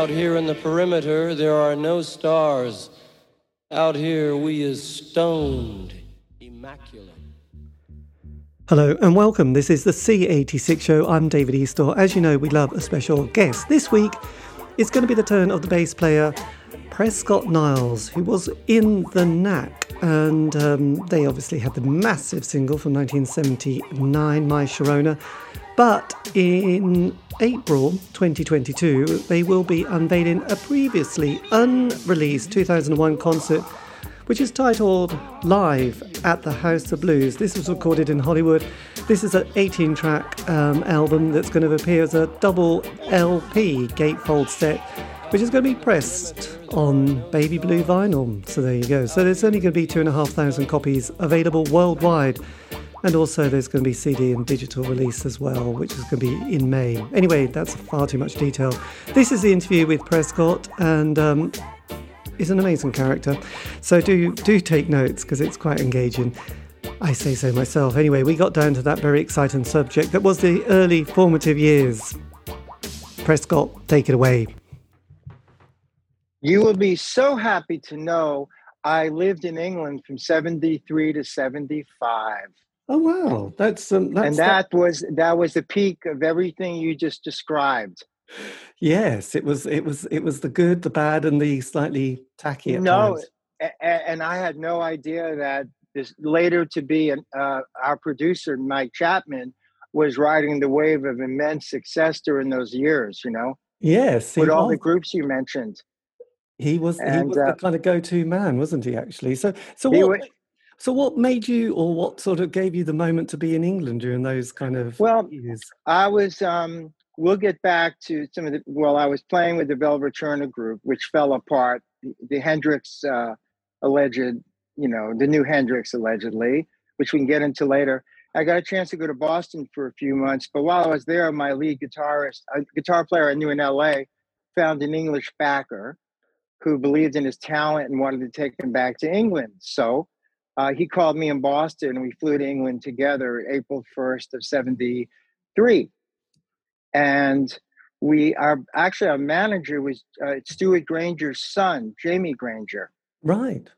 Out here in the perimeter, there are no stars. Out here, we is stoned, immaculate. Hello and welcome. This is the C86 show. I'm David Eastaugh. As you know, we love a special guest. This week, it's going to be the turn of the bass player Prescott Niles, who was in the Knack, and um, they obviously had the massive single from 1979, My Sharona. But in April 2022, they will be unveiling a previously unreleased 2001 concert, which is titled Live at the House of Blues. This was recorded in Hollywood. This is an 18 track um, album that's going to appear as a double LP gatefold set which is going to be pressed on baby blue vinyl. So there you go. So there's only going to be two and a half thousand copies available worldwide. And also, there's going to be CD and digital release as well, which is going to be in May. Anyway, that's far too much detail. This is the interview with Prescott, and um, he's an amazing character. So do do take notes because it's quite engaging. I say so myself. Anyway, we got down to that very exciting subject that was the early formative years. Prescott, take it away. You will be so happy to know I lived in England from 73 to 75. Oh wow, that's um, that's and that, that was that was the peak of everything you just described. Yes, it was it was it was the good, the bad, and the slightly tacky. no, times. and I had no idea that this later to be an, uh, our producer Mike Chapman was riding the wave of immense success during those years. You know. Yes, with all the groups you mentioned. He was and, he was uh, the kind of go-to man, wasn't he? Actually, so so what? So what made you, or what sort of gave you the moment to be in England during those kind of well? Years? I was. Um, we'll get back to some of the. Well, I was playing with the Velvet Turner group, which fell apart. The, the Hendrix uh, alleged, you know, the new Hendrix allegedly, which we can get into later. I got a chance to go to Boston for a few months, but while I was there, my lead guitarist, a guitar player I knew in LA, found an English backer who believed in his talent and wanted to take him back to England. So uh, he called me in Boston and we flew to England together April 1st of 73. And we are actually our manager was uh, Stewart Granger's son, Jamie Granger. Right.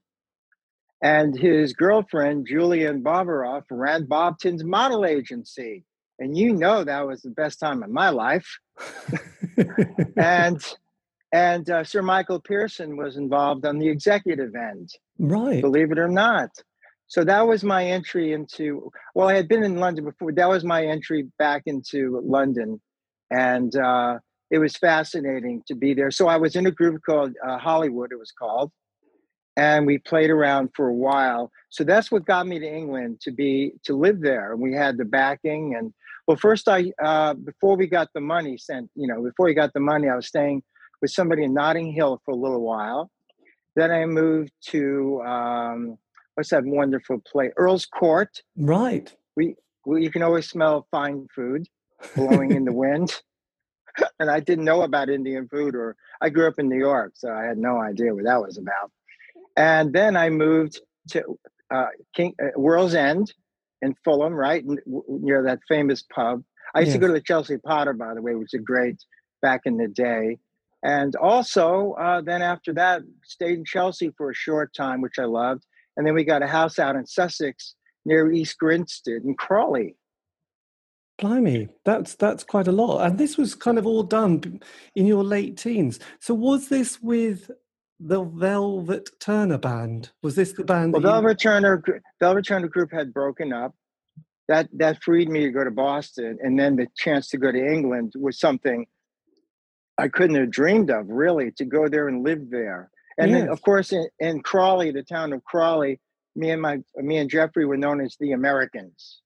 And his girlfriend, Julian Bavaroff, ran Bobton's model agency. And you know that was the best time of my life. and and uh, Sir Michael Pearson was involved on the executive end. Right. Believe it or not. So that was my entry into, well, I had been in London before. That was my entry back into London. And uh, it was fascinating to be there. So I was in a group called uh, Hollywood, it was called. And we played around for a while. So that's what got me to England to be, to live there. And we had the backing. And well, first I, uh, before we got the money sent, you know, before we got the money, I was staying with somebody in Notting Hill for a little while. Then I moved to um, what's that wonderful place, Earl's Court. Right. We, we you can always smell fine food blowing in the wind. and I didn't know about Indian food, or I grew up in New York, so I had no idea what that was about. And then I moved to uh, King uh, World's End in Fulham, right near that famous pub. I used yes. to go to the Chelsea Potter, by the way, which is great back in the day. And also, uh, then after that, stayed in Chelsea for a short time, which I loved. And then we got a house out in Sussex near East Grinstead and Crawley. Blimey, that's that's quite a lot. And this was kind of all done in your late teens. So was this with the Velvet Turner band? Was this the band? Well, Velvet you... Turner, Velvet Turner group had broken up. That that freed me to go to Boston, and then the chance to go to England was something I couldn't have dreamed of really to go there and live there. And yes. then, of course, in, in Crawley, the town of Crawley, me and my me and Jeffrey were known as the Americans.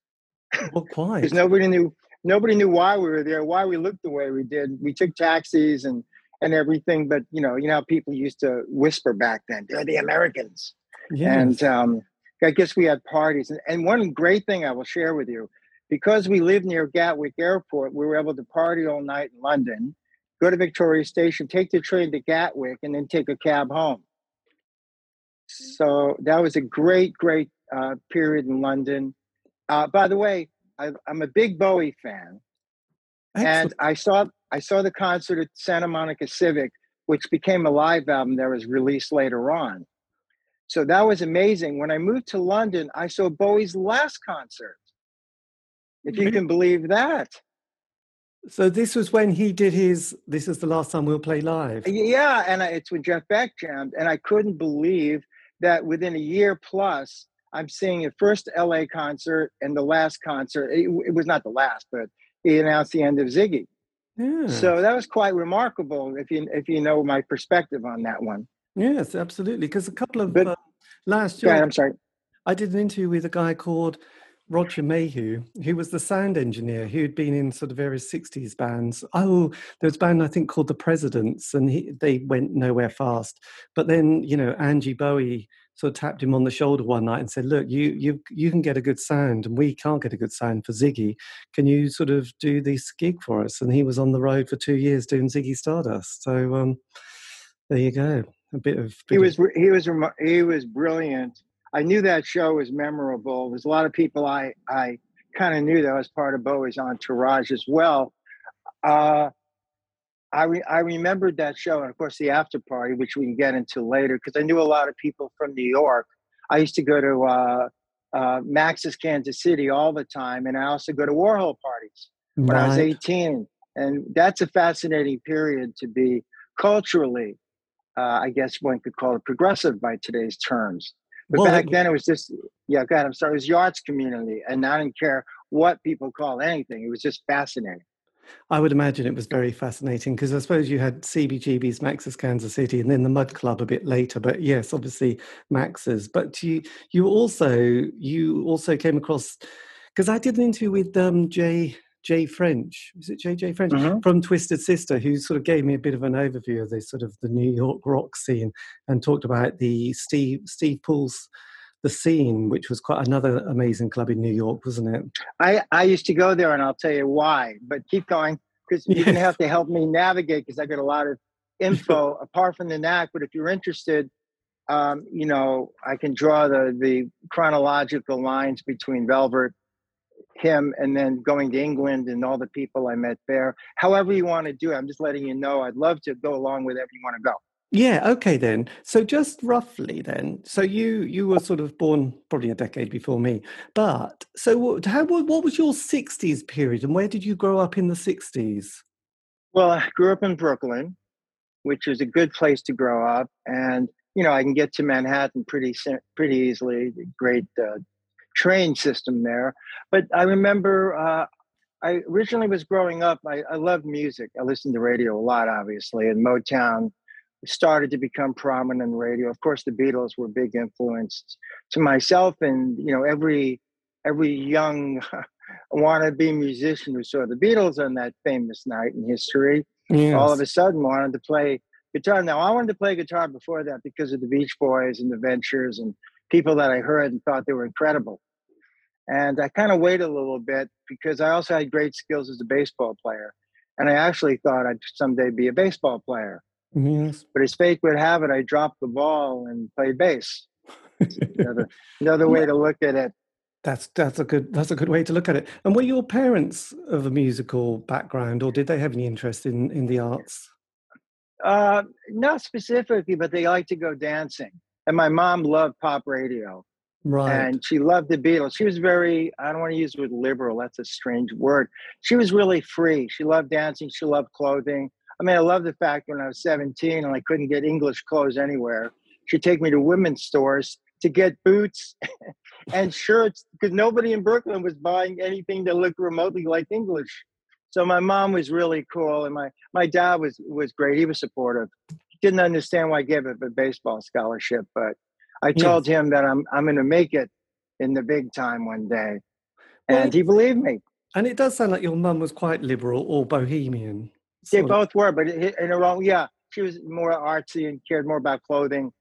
Well, quite. Because nobody knew nobody knew why we were there, why we looked the way we did. We took taxis and and everything, but you know, you know, people used to whisper back then, "They're the Americans." Yes. And um, I guess we had parties. And, and one great thing I will share with you, because we lived near Gatwick Airport, we were able to party all night in London go to Victoria Station, take the train to Gatwick, and then take a cab home. So that was a great, great uh, period in London. Uh, by the way, I, am a big Bowie fan, Excellent. and I saw I saw the concert at Santa Monica Civic which became a live album that was released later on. So that was amazing. When I moved to London, I saw Bowie's last concert. If you can believe that. So this was when he did his. This is the last time we'll play live. Yeah, and I, it's when Jeff Beck jammed, and I couldn't believe that within a year plus, I'm seeing the first LA concert and the last concert. It, it was not the last, but he announced the end of Ziggy. Yeah. So that was quite remarkable. If you if you know my perspective on that one. Yes, absolutely. Because a couple of but, uh, last year, yeah, I'm sorry. I did an interview with a guy called Roger Mayhew, who was the sound engineer who'd been in sort of various 60s bands. Oh, there was a band I think called The Presidents, and he, they went nowhere fast. But then, you know, Angie Bowie sort of tapped him on the shoulder one night and said, "Look, you you you can get a good sound, and we can't get a good sound for Ziggy. Can you sort of do this gig for us?" And he was on the road for two years doing Ziggy Stardust. So um, there you go. A bit of bit he was of, he was he was brilliant I knew that show was memorable. There's a lot of people I I kind of knew that was part of Bowie's entourage as well. Uh, I re- I remembered that show, and of course the after party, which we can get into later, because I knew a lot of people from New York. I used to go to uh, uh, Max's Kansas City all the time, and I also go to Warhol parties when right. I was 18, and that's a fascinating period to be culturally. Uh, I guess one could call it progressive by today's terms. But well, back then it was just, yeah, God, I'm sorry, it was the arts community. And I didn't care what people called anything. It was just fascinating. I would imagine it was very fascinating because I suppose you had CBGB's Max's Kansas City and then the Mud Club a bit later. But yes, obviously Max's. But you you also you also came across because I did an interview with um, Jay Jay French. Is it JJ French mm-hmm. from Twisted Sister, who sort of gave me a bit of an overview of this sort of the New York rock scene and talked about the Steve Steve Paul's the scene, which was quite another amazing club in New York, wasn't it? I, I used to go there and I'll tell you why, but keep going because you're going to have to help me navigate because I got a lot of info apart from the knack. But if you're interested, um, you know, I can draw the, the chronological lines between Velvet him and then going to England and all the people I met there. However you want to do it, I'm just letting you know. I'd love to go along with wherever you want to go. Yeah. Okay. Then. So just roughly, then. So you you were sort of born probably a decade before me, but so how what was your '60s period, and where did you grow up in the '60s? Well, I grew up in Brooklyn, which is a good place to grow up, and you know I can get to Manhattan pretty pretty easily. Great uh, train system there. But I remember uh, I originally was growing up, I, I loved music. I listened to radio a lot, obviously, and Motown started to become prominent in radio. Of course, the Beatles were big influence to myself and you know every every young wannabe musician who saw the Beatles on that famous night in history. Yes. All of a sudden wanted to play guitar. Now I wanted to play guitar before that because of the Beach Boys and the Ventures and people that I heard and thought they were incredible. And I kind of waited a little bit because I also had great skills as a baseball player. And I actually thought I'd someday be a baseball player. Yes. But as fate would have it, I dropped the ball and played bass. another, another way to look at it. That's that's a good that's a good way to look at it. And were your parents of a musical background, or did they have any interest in in the arts? Uh, not specifically, but they like to go dancing. And my mom loved pop radio. Right. And she loved the Beatles. She was very, I don't want to use the word liberal, that's a strange word. She was really free. She loved dancing, she loved clothing. I mean, I love the fact when I was 17 and I couldn't get English clothes anywhere, she'd take me to women's stores to get boots and shirts because nobody in Brooklyn was buying anything that looked remotely like English. So my mom was really cool, and my my dad was was great. He was supportive. Didn't understand why I gave up a baseball scholarship, but I told yes. him that I'm I'm going to make it in the big time one day, and well, he believed me. And it does sound like your mum was quite liberal or bohemian. They both were, but in a wrong, yeah, she was more artsy and cared more about clothing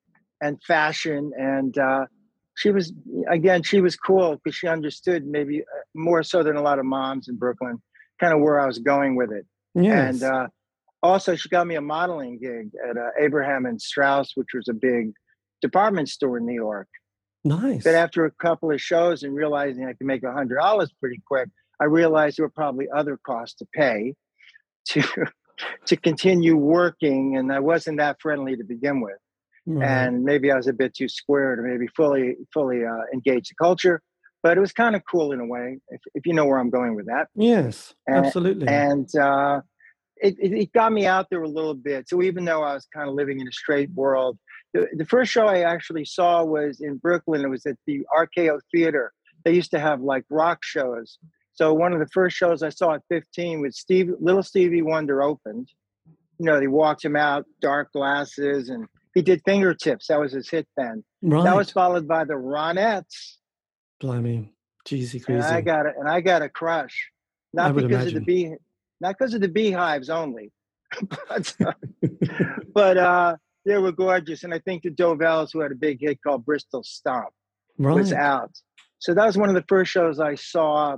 and fashion, and uh, she was again she was cool because she understood maybe uh, more so than a lot of moms in Brooklyn, kind of where I was going with it. Yes. And uh, also, she got me a modeling gig at uh, Abraham and Straus, which was a big department store in New York. Nice. But after a couple of shows and realizing I could make a hundred dollars pretty quick, I realized there were probably other costs to pay to to continue working, and I wasn't that friendly to begin with. Right. And maybe I was a bit too square to maybe fully fully uh, engage the culture, but it was kind of cool in a way, if, if you know where I'm going with that. Yes, and, absolutely. And uh, it, it, got me out there a little bit. So even though I was kind of living in a straight world, the, the first show I actually saw was in Brooklyn. It was at the RKO Theater. They used to have like rock shows. So one of the first shows I saw at 15 was Steve, Little Stevie Wonder opened. You know, they walked him out, dark glasses, and he did fingertips. That was his hit then. Right. That was followed by the Ronettes. Blimey, cheesy crazy. And I got it, and I got a crush, not because imagine. of the bee, not because of the beehives only, but, uh, but uh, they were gorgeous. And I think the Dovells, who had a big hit called Bristol Stomp, right. was out. So that was one of the first shows I saw.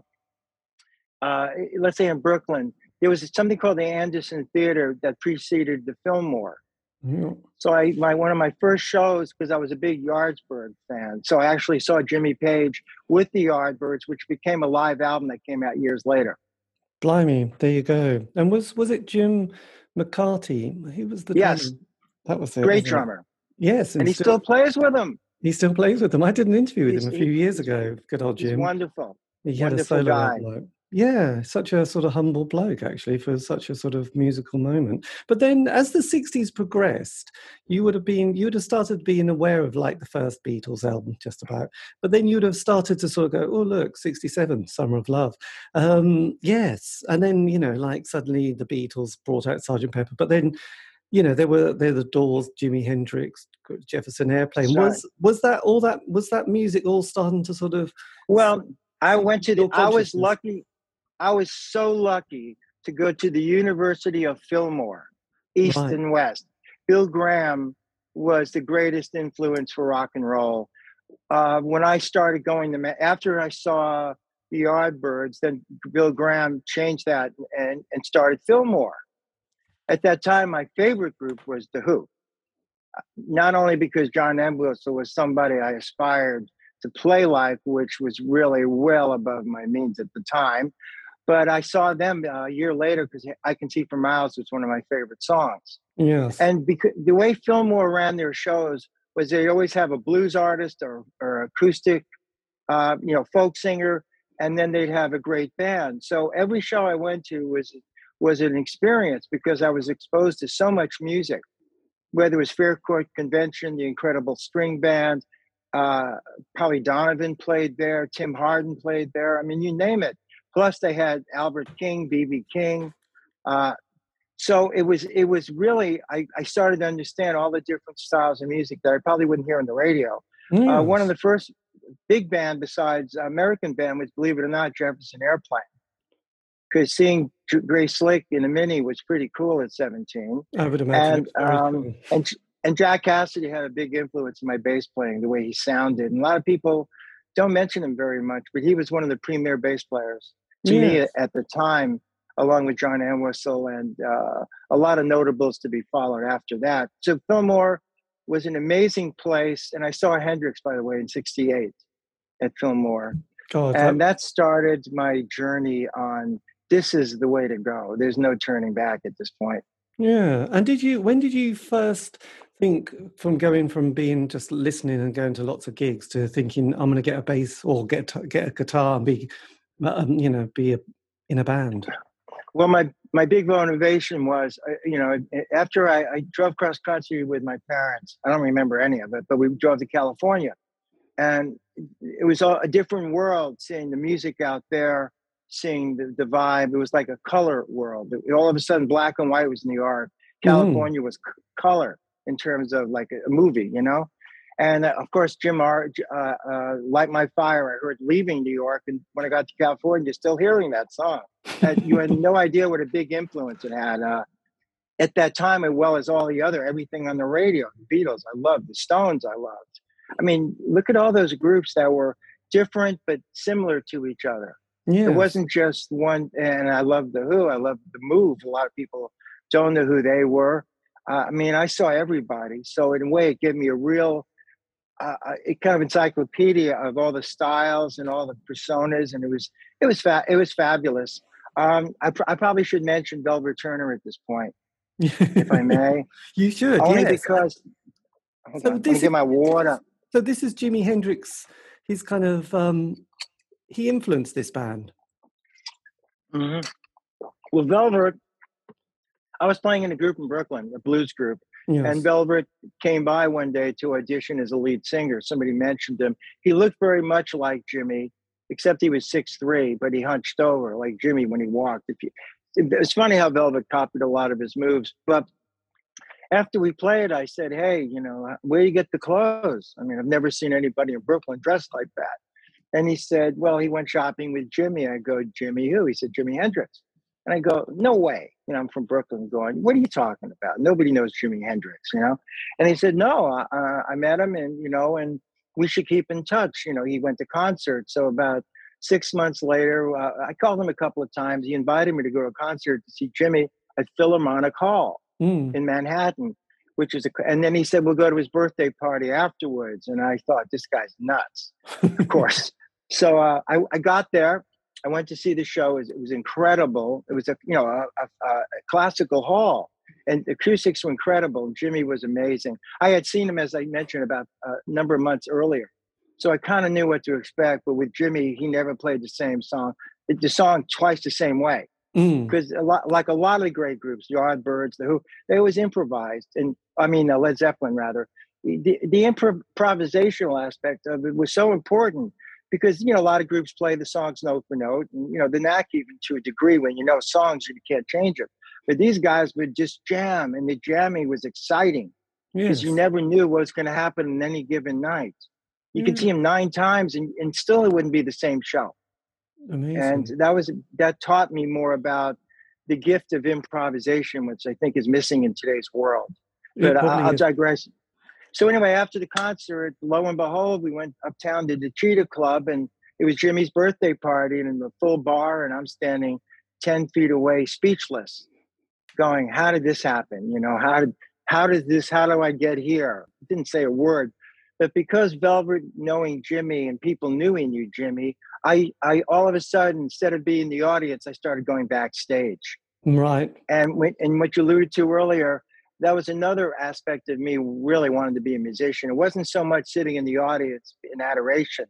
Uh, let's say in Brooklyn, there was something called the Anderson Theater that preceded the Fillmore. Yeah. So I my one of my first shows because I was a big Yardbirds fan. So I actually saw Jimmy Page with the Yardbirds, which became a live album that came out years later. Blimey, there you go. And was was it Jim McCarty? He was the yes, drummer. that was it, great drummer. It? Yes, and, and he still, still, plays with them. He still plays with them. I did an interview with he's, him a few years ago. Good old Jim. wonderful. He had wonderful a solo album. Yeah, such a sort of humble bloke, actually, for such a sort of musical moment. But then, as the '60s progressed, you would have been, you would have started being aware of like the first Beatles album, just about. But then you'd have started to sort of go, "Oh, look, '67, Summer of Love." Um, yes, and then you know, like suddenly the Beatles brought out Sergeant Pepper. But then, you know, there were there the Doors, Jimi Hendrix, Jefferson Airplane. Was was that all that was that music all starting to sort of? Well, I went to the. I was lucky. I was so lucky to go to the University of Fillmore, East right. and West. Bill Graham was the greatest influence for rock and roll. Uh, when I started going to, after I saw the Yardbirds, then Bill Graham changed that and, and started Fillmore. At that time, my favorite group was The Who. Not only because John Entwistle was somebody I aspired to play like, which was really well above my means at the time, but I saw them uh, a year later because I Can See for Miles was one of my favorite songs. Yes. And because the way Fillmore ran their shows was they always have a blues artist or, or acoustic, uh, you know, folk singer, and then they'd have a great band. So every show I went to was was an experience because I was exposed to so much music, whether it was Fairport Convention, the incredible string band, uh, Polly Donovan played there, Tim Hardin played there. I mean, you name it. Plus, they had Albert King, BB King. Uh, so it was it was really I, I started to understand all the different styles of music that I probably wouldn't hear on the radio. Uh, one of the first big band besides American band was, believe it or not, Jefferson Airplane. Because seeing Grace Slick in a mini was pretty cool at 17. I would imagine. And, um, and, and Jack Casady had a big influence in my bass playing, the way he sounded. And a lot of people don't mention him very much, but he was one of the premier bass players to yes. me at the time, along with John Entwistle and uh, a lot of notables to be followed after that. So Fillmore was an amazing place, and I saw Hendrix, by the way, in '68 at Fillmore, oh, and that started my journey on this is the way to go. There's no turning back at this point. Yeah, and did you? When did you first think from going from being just listening and going to lots of gigs to thinking I'm going to get a bass or get get a guitar and be um, you know, be a, in a band? Well, my my big motivation was, uh, you know, after I, I drove cross country with my parents. I don't remember any of it, but we drove to California, and it was a different world. Seeing the music out there, seeing the, the vibe. It was like a color world. All of a sudden, black and white was New York. Mm. California mm. was c- color in terms of like a, movie, you know. And uh, of course, Jim R. Uh, uh, Light My Fire, I heard leaving New York. And when I got to California, still hearing that song. And you had no idea what a big influence it had uh, at that time, as well as all the other, everything on the radio. The Beatles, I loved. The Stones, I loved. I mean, look at all those groups that were different but similar to each other. Yes. It wasn't just one, and I love The Who, I love The Move. A lot of people don't know who they were. Uh, I mean, I saw everybody. So, in a way, it gave me a real uh, a kind of encyclopedia of all the styles and all the personas, and it was it was fa- it was fabulous. Um, I, pr- I probably should mention Velvet Turner at this point, if I may. you should, Only yes. because. Hold So on, this is- get my water. So this is Jimi Hendrix. He's kind of um, he influenced this band. hmm Well, Velvet, I was playing in a group in Brooklyn, a blues group, Yes. and Velvet came by one day to audition as a lead singer. Somebody mentioned him. He looked very much like Jimmy, except he was six three, but he hunched over like Jimmy when he walked. If you, it's funny how Velvet copied a lot of his moves, but after we played, I said, "Hey, you know, where you get the clothes? I mean, I've never seen anybody in Brooklyn dressed like that." And he said, "Well, he went shopping with Jimmy." I go, "Jimmy who?" He said, "Jimi Hendrix." And I go, "No way!" You know, I'm from Brooklyn. Going, "What are you talking about? Nobody knows Jimi Hendrix." You know, and he said, "No, I, uh, I met him, and you know, and we should keep in touch." You know, he went to concerts. So about six months later, uh, I called him a couple of times. He invited me to go to a concert to see Jimmy at Philharmonic Hall Mm. in Manhattan, which is a, and then he said we'll go to his birthday party afterwards. And I thought this guy's nuts, of course. So uh, I, I got there. I went to see the show. It was, it was incredible. It was a you know a, a, a classical hall, and the acoustics were incredible. Jimmy was amazing. I had seen him as I mentioned about a number of months earlier, so I kind of knew what to expect. But with Jimmy, he never played the same song, the song twice the same way Mm. because a lot, like a lot of the great groups, the Yardbirds, the Who, they always improvised, and I mean uh, Led Zeppelin rather. The the impro- improvisational aspect of it was so important because you know a lot of groups play the songs note for note, and you know the knack even to a degree when you know songs you can't change them But these guys would just jam, and the jamming was exciting because Yes. you never knew what was going to happen in any given night. You could mm. see them nine times, and, and still it wouldn't be the same show Amazing. and that was that taught me more about the gift of improvisation which i think is missing in today's world but I, i'll digress so anyway after the concert lo and behold we went uptown to the cheetah club and it was jimmy's birthday party and in the full bar and i'm standing 10 feet away speechless going how did this happen you know how did how does this how do i get here didn't say a word but because velvet knowing jimmy and people knew he knew jimmy I, I all of a sudden, instead of being the audience, I started going backstage. right. And when, and what you alluded to earlier, that was another aspect of me really wanting to be a musician. It wasn't so much sitting in the audience in adoration.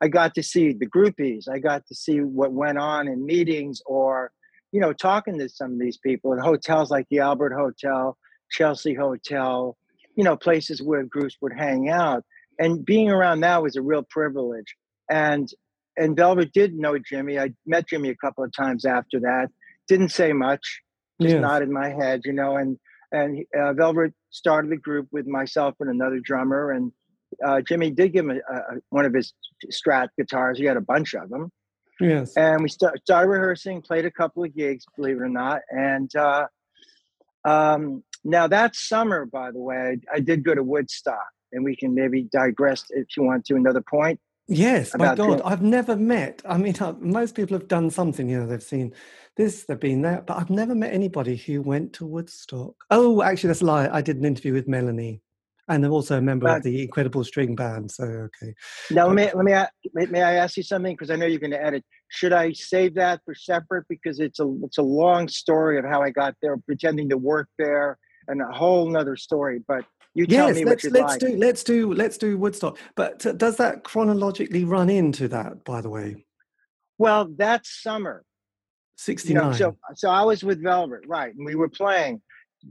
I got to see the groupies. I got to see what went on in meetings or, you know, talking to some of these people in hotels like the Albert Hotel, Chelsea Hotel, you know, places where groups would hang out. And being around that was a real privilege. And and Velvet did know Jimmy. I met Jimmy a couple of times after that. Didn't say much, just Yes. nodded my head, you know. And and uh, Velvet started the group with myself and another drummer. And uh, Jimmy did give him a, a, one of his Strat guitars. He had a bunch of them. Yes. And we start, started rehearsing, played a couple of gigs, believe it or not. And uh, um, now that summer, by the way, I, I did go to Woodstock. And we can maybe digress if you want to another point. Yes, my God, I've never met. I mean, uh, most people have done something. You know, they've seen this, they've been that, but I've never met anybody who went to Woodstock. Oh, actually, that's a lie. I did an interview with Melanie, and I'm also a member Uh, of the Incredible String Band. So, okay, Now let me let me may, may I ask you something because I know you're going to edit. Should I save that for separate because it's a it's a long story of how I got there, pretending to work there, and a whole nother story. But you tell yes, me let's you'd let's like. do let's do let's do Woodstock. But uh, does that chronologically run into that? By the way, Well, that summer, sixty you know, so so I was with Velvet, right? And we were playing.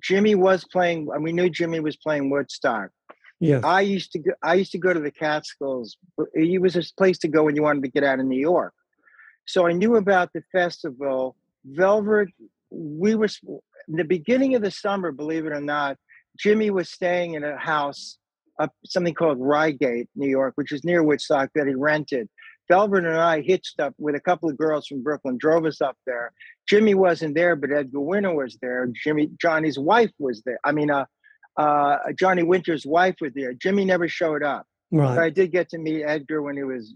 Jimmy was playing, and we knew Jimmy was playing Woodstock. Yeah. I used to go. I used to go to the Catskills. It was a place to go when you wanted to get out of New York. So I knew about the festival. Velvet. We were in the beginning of the summer. Believe it or not, Jimmy was staying in a house up something called Rygate, New York, which is near Woodstock that he rented. Velvet and I hitched up with a couple of girls from Brooklyn, drove us up there. Jimmy wasn't there, but Edgar Winter was there. Jimmy Johnny's wife was there. I mean, uh, uh, Johnny Winter's wife was there. Jimmy never showed up, but I did get to meet Edgar when he was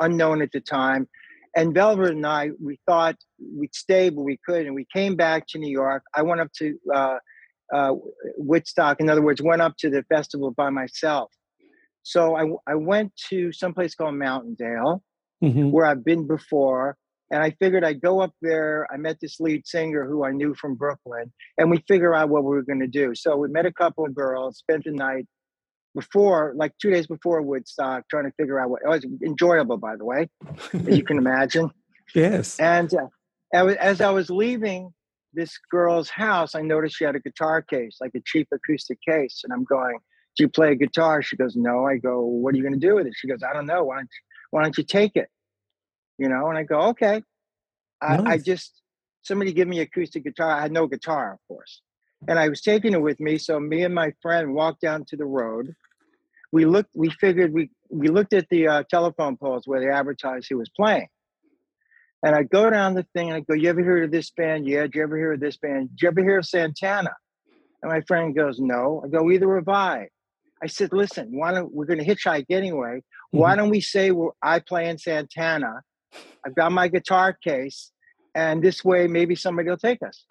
unknown at the time. And Velvet and I, we thought we'd stay, but we could, and we came back to New York. I went up to uh, uh, Woodstock. In other words, went up to the festival by myself. So I, I went to someplace called Mountaindale, Mhm. where I've been before. And I figured I'd go up there. I met this lead singer who I knew from Brooklyn, and we figure out what we were going to do. So we met a couple of girls, spent the night before, like two days before Woodstock, trying to figure out what it was enjoyable, by the way, as you can imagine. Yes. And uh, as I was leaving this girl's house, I noticed she had a guitar case, like a cheap acoustic case. And I'm going, Do you play guitar? She goes, No. I go, What are you going to do with it? She goes, I don't know. Why don't you, why don't you take it? You know, and I go, Okay. I, nice. I just, somebody give me acoustic guitar. I had no guitar, of course. And I was taking it with me. So me and my friend walked down to the road. We looked, we figured we, we looked at the uh, telephone poles where they advertised who was playing. And I go down the thing and I go, You ever hear of this band? Yeah. Did you ever hear of this band? Did you ever hear of Santana? And my friend goes, No. I go, Either have I. I said, Listen, why don't we're going to hitchhike anyway? Mm-hmm. Why don't we say well, I play in Santana? I've got my guitar case, and this way maybe somebody will take us.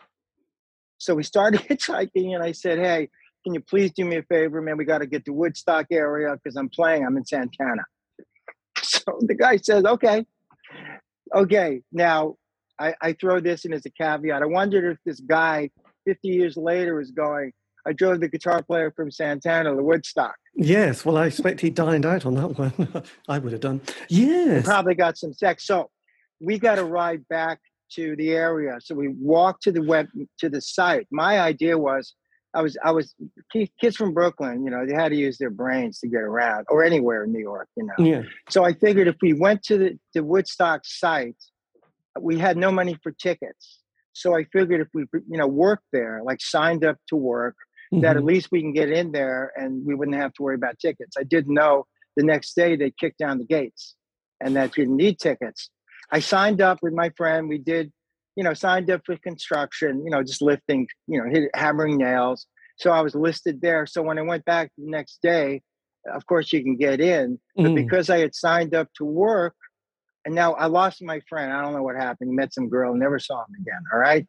So we started hitchhiking, and I said, Hey, can you please do me a favor, man? We got to get to Woodstock area because I'm playing. I'm in Santana. So the guy says, Okay okay, now I, I throw this in as a caveat. I wondered if this guy 50 years later is going, I drove the guitar player from Santana to Woodstock. Yes, well, I expect he dined out on that one. I would have done. Yes. Probably got some sex. So we got to ride back to the area. So we walked to the web to the site. My idea was I was I was kids from Brooklyn, you know, they had to use their brains to get around, or anywhere in New York, you know. Yeah. So I figured if we went to the, the Woodstock site, we had no money for tickets. So I figured if we you know worked there, like signed up to work, mm-hmm. that at mm-hmm. least we can get in there and we wouldn't have to worry about tickets. I didn't know the next day they kicked down the gates and that you didn't need tickets. I signed up with my friend. We did you know, signed up for construction, you know, just lifting, you know, hit, hammering nails. So I was listed there. So when I went back the next day, of course you can get in, but mm. because I had signed up to work, and now I lost my friend. I don't know what happened. He met some girl, never saw him again. All right.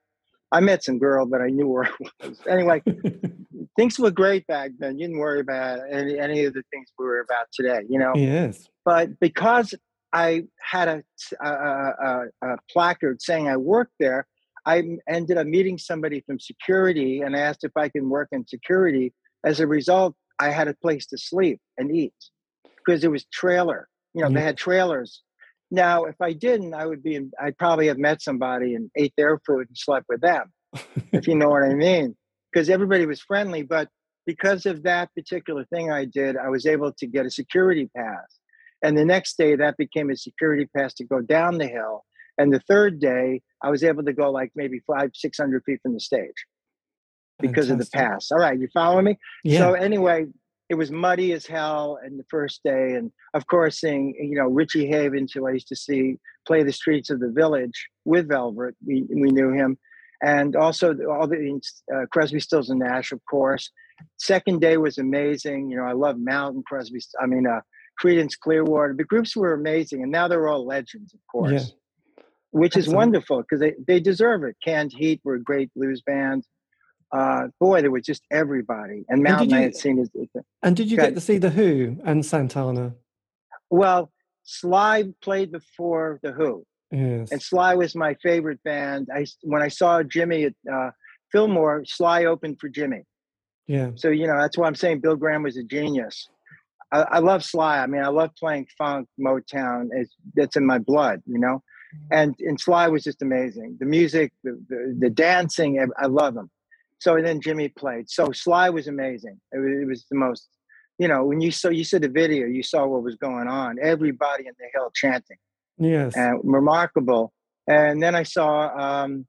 I met some girl, but I knew where I was. Anyway, things were great back then. You didn't worry about any, any of the things we were about today, you know? Yes. But because I had a, a, a, a placard saying I worked there. I ended up meeting somebody from security and I asked if I can work in security. As a result, I had a place to sleep and eat because it was trailer. You know, they mm-hmm. had trailers. Now, if I didn't, I would be. In, I'd probably have met somebody and ate their food and slept with them, if you know what I mean. Because everybody was friendly, but because of that particular thing I did, I was able to get a security pass. And the next day, that became a security pass to go down the hill. And the third day, I was able to go like maybe five, 600 feet from the stage because Fantastic. of the pass. All right, you follow me? Yeah. So, anyway, it was muddy as hell and the first day. And of course, seeing, you know, Richie Havens, who I used to see play the streets of the village with Velvet, we, we knew him. And also all the uh, Crosby, Stills, and Nash, of course. Second day was amazing. You know, I love Mountain Crosby. I mean, uh, Creedence Clearwater. The groups were amazing, and now they're all legends, of course, yeah. which is wonderful because they, they deserve it. Canned Heat were a great blues band. Uh, boy, there was just everybody. And Mountain and I had seen. His, and did you get to see The Who and Santana? Well, Sly played before The Who. Yes. And Sly was my favorite band. I when I saw Jimmy at uh, Fillmore, Sly opened for Jimmy. Yeah. So you know that's why I'm saying Bill Graham was a genius. I, I, love Sly. I mean, I love playing funk, Motown. It's that's in my blood, you know. Mm-hmm. And and Sly was just amazing. The music, the the, the dancing, I, love him. So then Jimmy played. So Sly was amazing. It was, it was the most, you know, when you saw you saw the video, you saw what was going on. Everybody in the hill chanting. Yes. And remarkable. And then I saw um,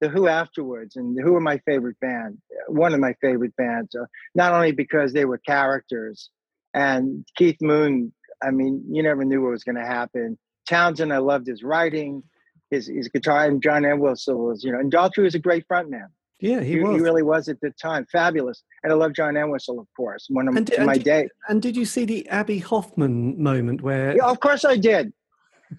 the Who afterwards, and the Who are my favorite band. One of my favorite bands, uh, not only because they were characters, and Keith Moon, I mean, you never knew what was going to happen. Townshend, I loved his writing, his his guitar, and John Entwistle was, you know, and Daltrey was a great frontman. Yeah, he, he, was. He really was at the time. Fabulous. And I love John Entwistle, of course, one of and, my day. And did you see the Abbie Hoffman moment where? Yeah, of course I did.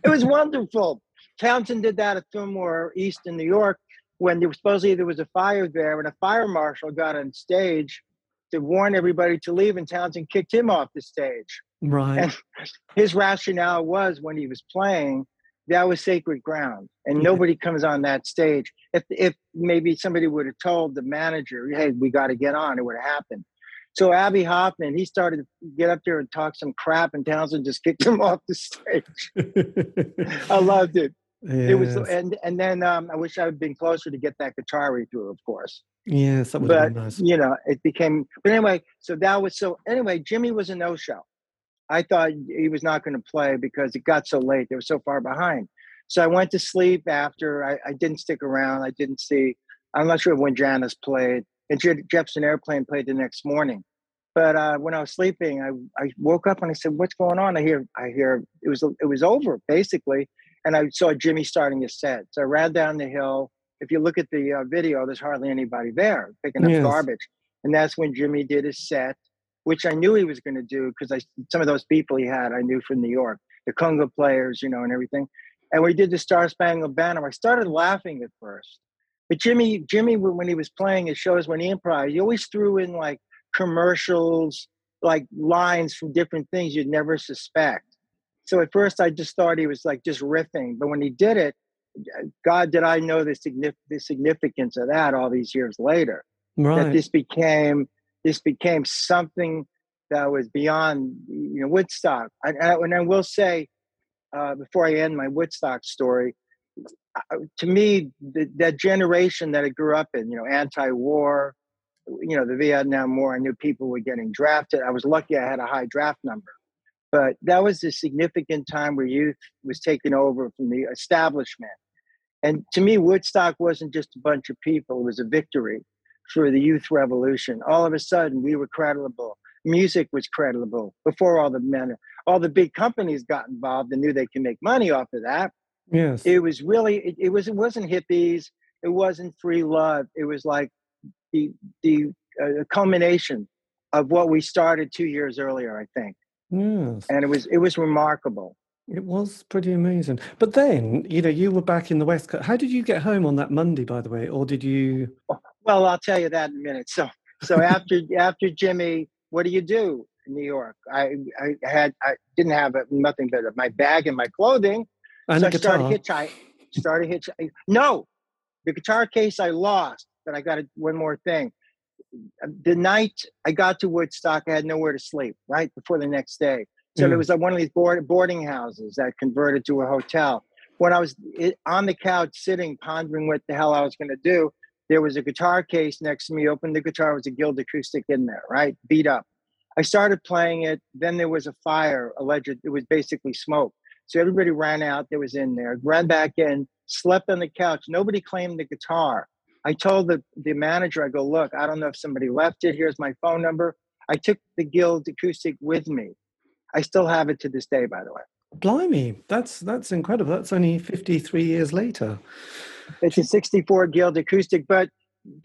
It was wonderful. Townshend did that at Fillmore East in New York when there was supposedly there was a fire there, and a fire marshal got on stage to warn everybody to leave, and Townshend kicked him off the stage. Right. And his rationale was when he was playing that was sacred ground, and nobody comes on that stage. If if maybe somebody would have told the manager, "Hey, we got to get on," it would have happened. So Abbie Hoffman, he started to get up there and talk some crap, and Townshend just kicked him off the stage. I loved it. Yes. It was, and and then um, I wish I had been closer to get that guitar read through, of course. Yes, that would but, nice. You know, it became. But anyway, so that was so. Anyway, Jimmy was a no-show. I thought he was not going to play because it got so late. They were so far behind. So I went to sleep after. I, I didn't stick around. I didn't see. I'm not sure when Janis played. And Jefferson Airplane played the next morning. But uh, when I was sleeping, I, I woke up and I said, "What's going on?" I hear, I hear it was it was over basically and I saw Jimmy starting his set. So I ran down the hill. If you look at the uh, video, there's hardly anybody there picking up yes. garbage, and that's when Jimmy did his set, which I knew he was going to do because I some of those people he had I knew from New York, the conga players, you know, and everything. And we did the Star Spangled Banner. I started laughing at first, but Jimmy, Jimmy, when he was playing his shows, when he improvised, he always threw in like commercials, like lines from different things you'd never suspect. So at first, I just thought he was like just riffing, but when he did it, God, did I know the, signif- the significance of that all these years later? Right. That this became this became something that was beyond you know Woodstock. I, I, and I will say uh, before I end my Woodstock story, uh, to me, the, that generation that I grew up in, you know, anti-war, you know, the Vietnam War, I knew people were getting drafted. I was lucky I had a high draft number. But that was a significant time where youth was taken over from the establishment. And to me, Woodstock wasn't just a bunch of people, it was a victory for the youth revolution. All of a sudden, we were credible. Music was credible before all the men, all the big companies got involved and knew they could make money off of that. Yes. It was really, it, it was, it wasn't hippies. It wasn't free love. It was like the, the uh, culmination of what we started two years earlier, I think. Yes. And it was it was remarkable. It was pretty amazing. But then, you know, you were back in the West Coast. How did you get home on that Monday, by the way? Or did you oh, Well, I'll tell you that in a minute. So so after after Jimmy, what do you do in New York? I I had I didn't have nothing but my bag and my clothing. And so I started hitchhiking. Started hitchhiking. No, the guitar case I lost, but I got a, one more thing the night I got to Woodstock, I had nowhere to sleep. Right before the next day, so mm. there was like one of these board, boarding houses that converted to a hotel. When I was on the couch sitting, pondering what the hell I was going to do, there was a guitar case next to me. Opened the guitar, was a Guild acoustic in there, right, beat up. I started playing it. Then there was a fire. Alleged, it was basically smoke. So everybody ran out. That was in there. Ran back in. Slept on the couch. Nobody claimed the guitar. I told the, the manager, I go, look, I don't know if somebody left it. Here's my phone number. I took the Guild acoustic with me. I still have it to this day, by the way. Blimey, that's that's incredible. That's only 53 years later. It's a 64 Guild acoustic, but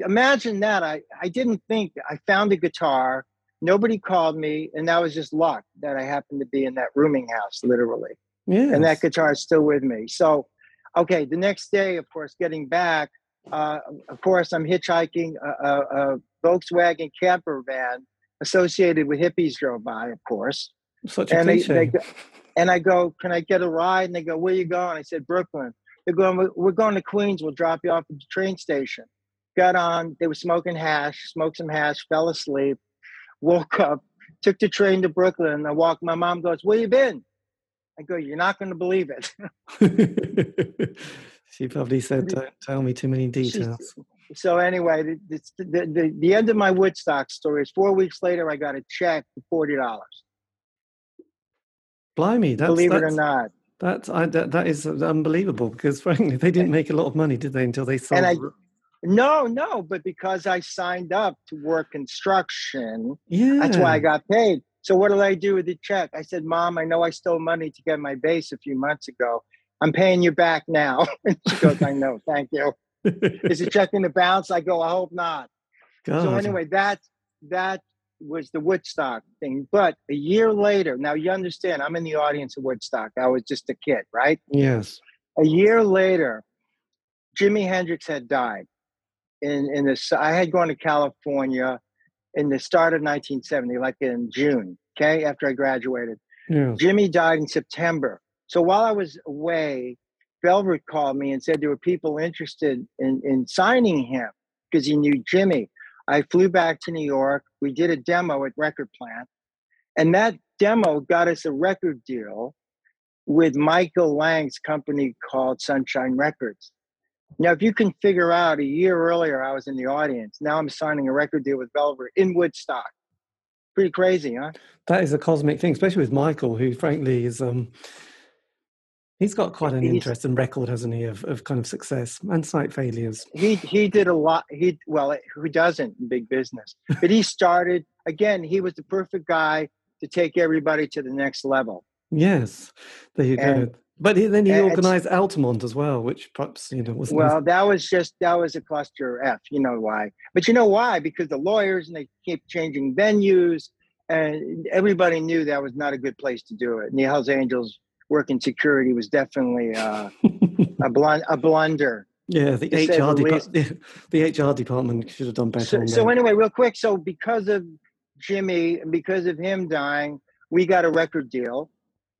imagine that. I, I didn't think I found a guitar. Nobody called me, and that was just luck that I happened to be in that rooming house, literally. Yeah. And that guitar is still with me. So, okay, the next day, of course, getting back, uh, of course, I'm hitchhiking a, a, a, Volkswagen camper van associated with hippies drove by, of course. Such a and. They, they go, and I go, "Can I get a ride?" And they go, "Where you going?" I said, "Brooklyn." They're going, "We're going to Queens. We'll drop you off at the train station." Got on. They were smoking hash. Smoked some hash. Fell asleep. Woke up. Took the train to Brooklyn. And I walked. My mom goes, "Where you been?" I go, "You're not going to believe it." She probably said, "Don't tell me too many details." So anyway, the, the, the, the end of my Woodstock story is four weeks later. I got a check for forty dollars. Blimey, that's, believe that's, it or not. That's I, that, that is unbelievable because frankly, they didn't make a lot of money, did they? Until they sold. I, no, no, but because I signed up to work construction, yeah, that's why I got paid. So what did I do with the check? I said, "Mom, I know I stole money to get my bass a few months ago. I'm paying you back now. and she goes, I know, thank you. Is it checking the balance? I go, I hope not. God. So anyway, that that was the Woodstock thing. But a year later, now you understand, I'm in the audience of Woodstock. I was just a kid, right? Yes. A year later, Jimi Hendrix had died. In in this, I had gone to California in the start of 1970, like in June. Okay, after I graduated. Yeah. Jimmy died in September. So while I was away, Velvet called me and said there were people interested in, in signing him because he knew Jimi. I flew back to New York. We did a demo at Record Plant, and that demo got us a record deal with Michael Lang's company called Sunshine Records. Now, if you can figure out a year earlier, I was in the audience. Now I'm signing a record deal with Velvet in Woodstock. Pretty crazy, huh? That is a cosmic thing, especially with Michael, who frankly is um he's got quite an He's- interesting record, hasn't he, of, of kind of success and slight failures. He he did a lot. He well, who doesn't in big business? But he started again. He was the perfect guy to take everybody to the next level. Yes, there you go. But he, then he organised Altamont as well, which perhaps you know wasn't. Well, that was just that was a cluster F. You know why? But you know why? Because the lawyers and they keep changing venues, and everybody knew that was not a good place to do it. And the Hells Angels working security was definitely uh, a blun- a blunder. yeah, the HR the department. The, HR department should have done better. So, so anyway, real quick. So because of Jimi, and because of him dying, we got a record deal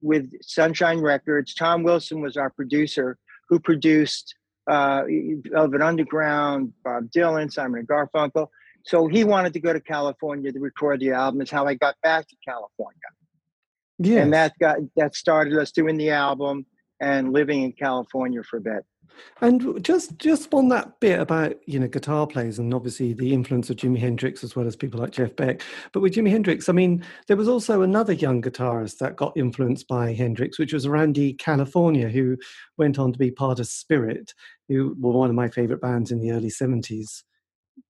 with Sunshine Records. Tom Wilson was our producer, who produced uh, Velvet Underground, Bob Dylan, Simon and Garfunkel. So he wanted to go to California to record the album. Is how I got back to California, yes. and that got that started us doing the album and living in California for a bit. And just just on that bit about you know guitar players and obviously the influence of Jimi Hendrix as well as people like Jeff Beck. But with Jimi Hendrix, I mean, there was also another young guitarist that got influenced by Hendrix, which was Randy California, who went on to be part of Spirit, who were one of my favorite bands in the early seventies.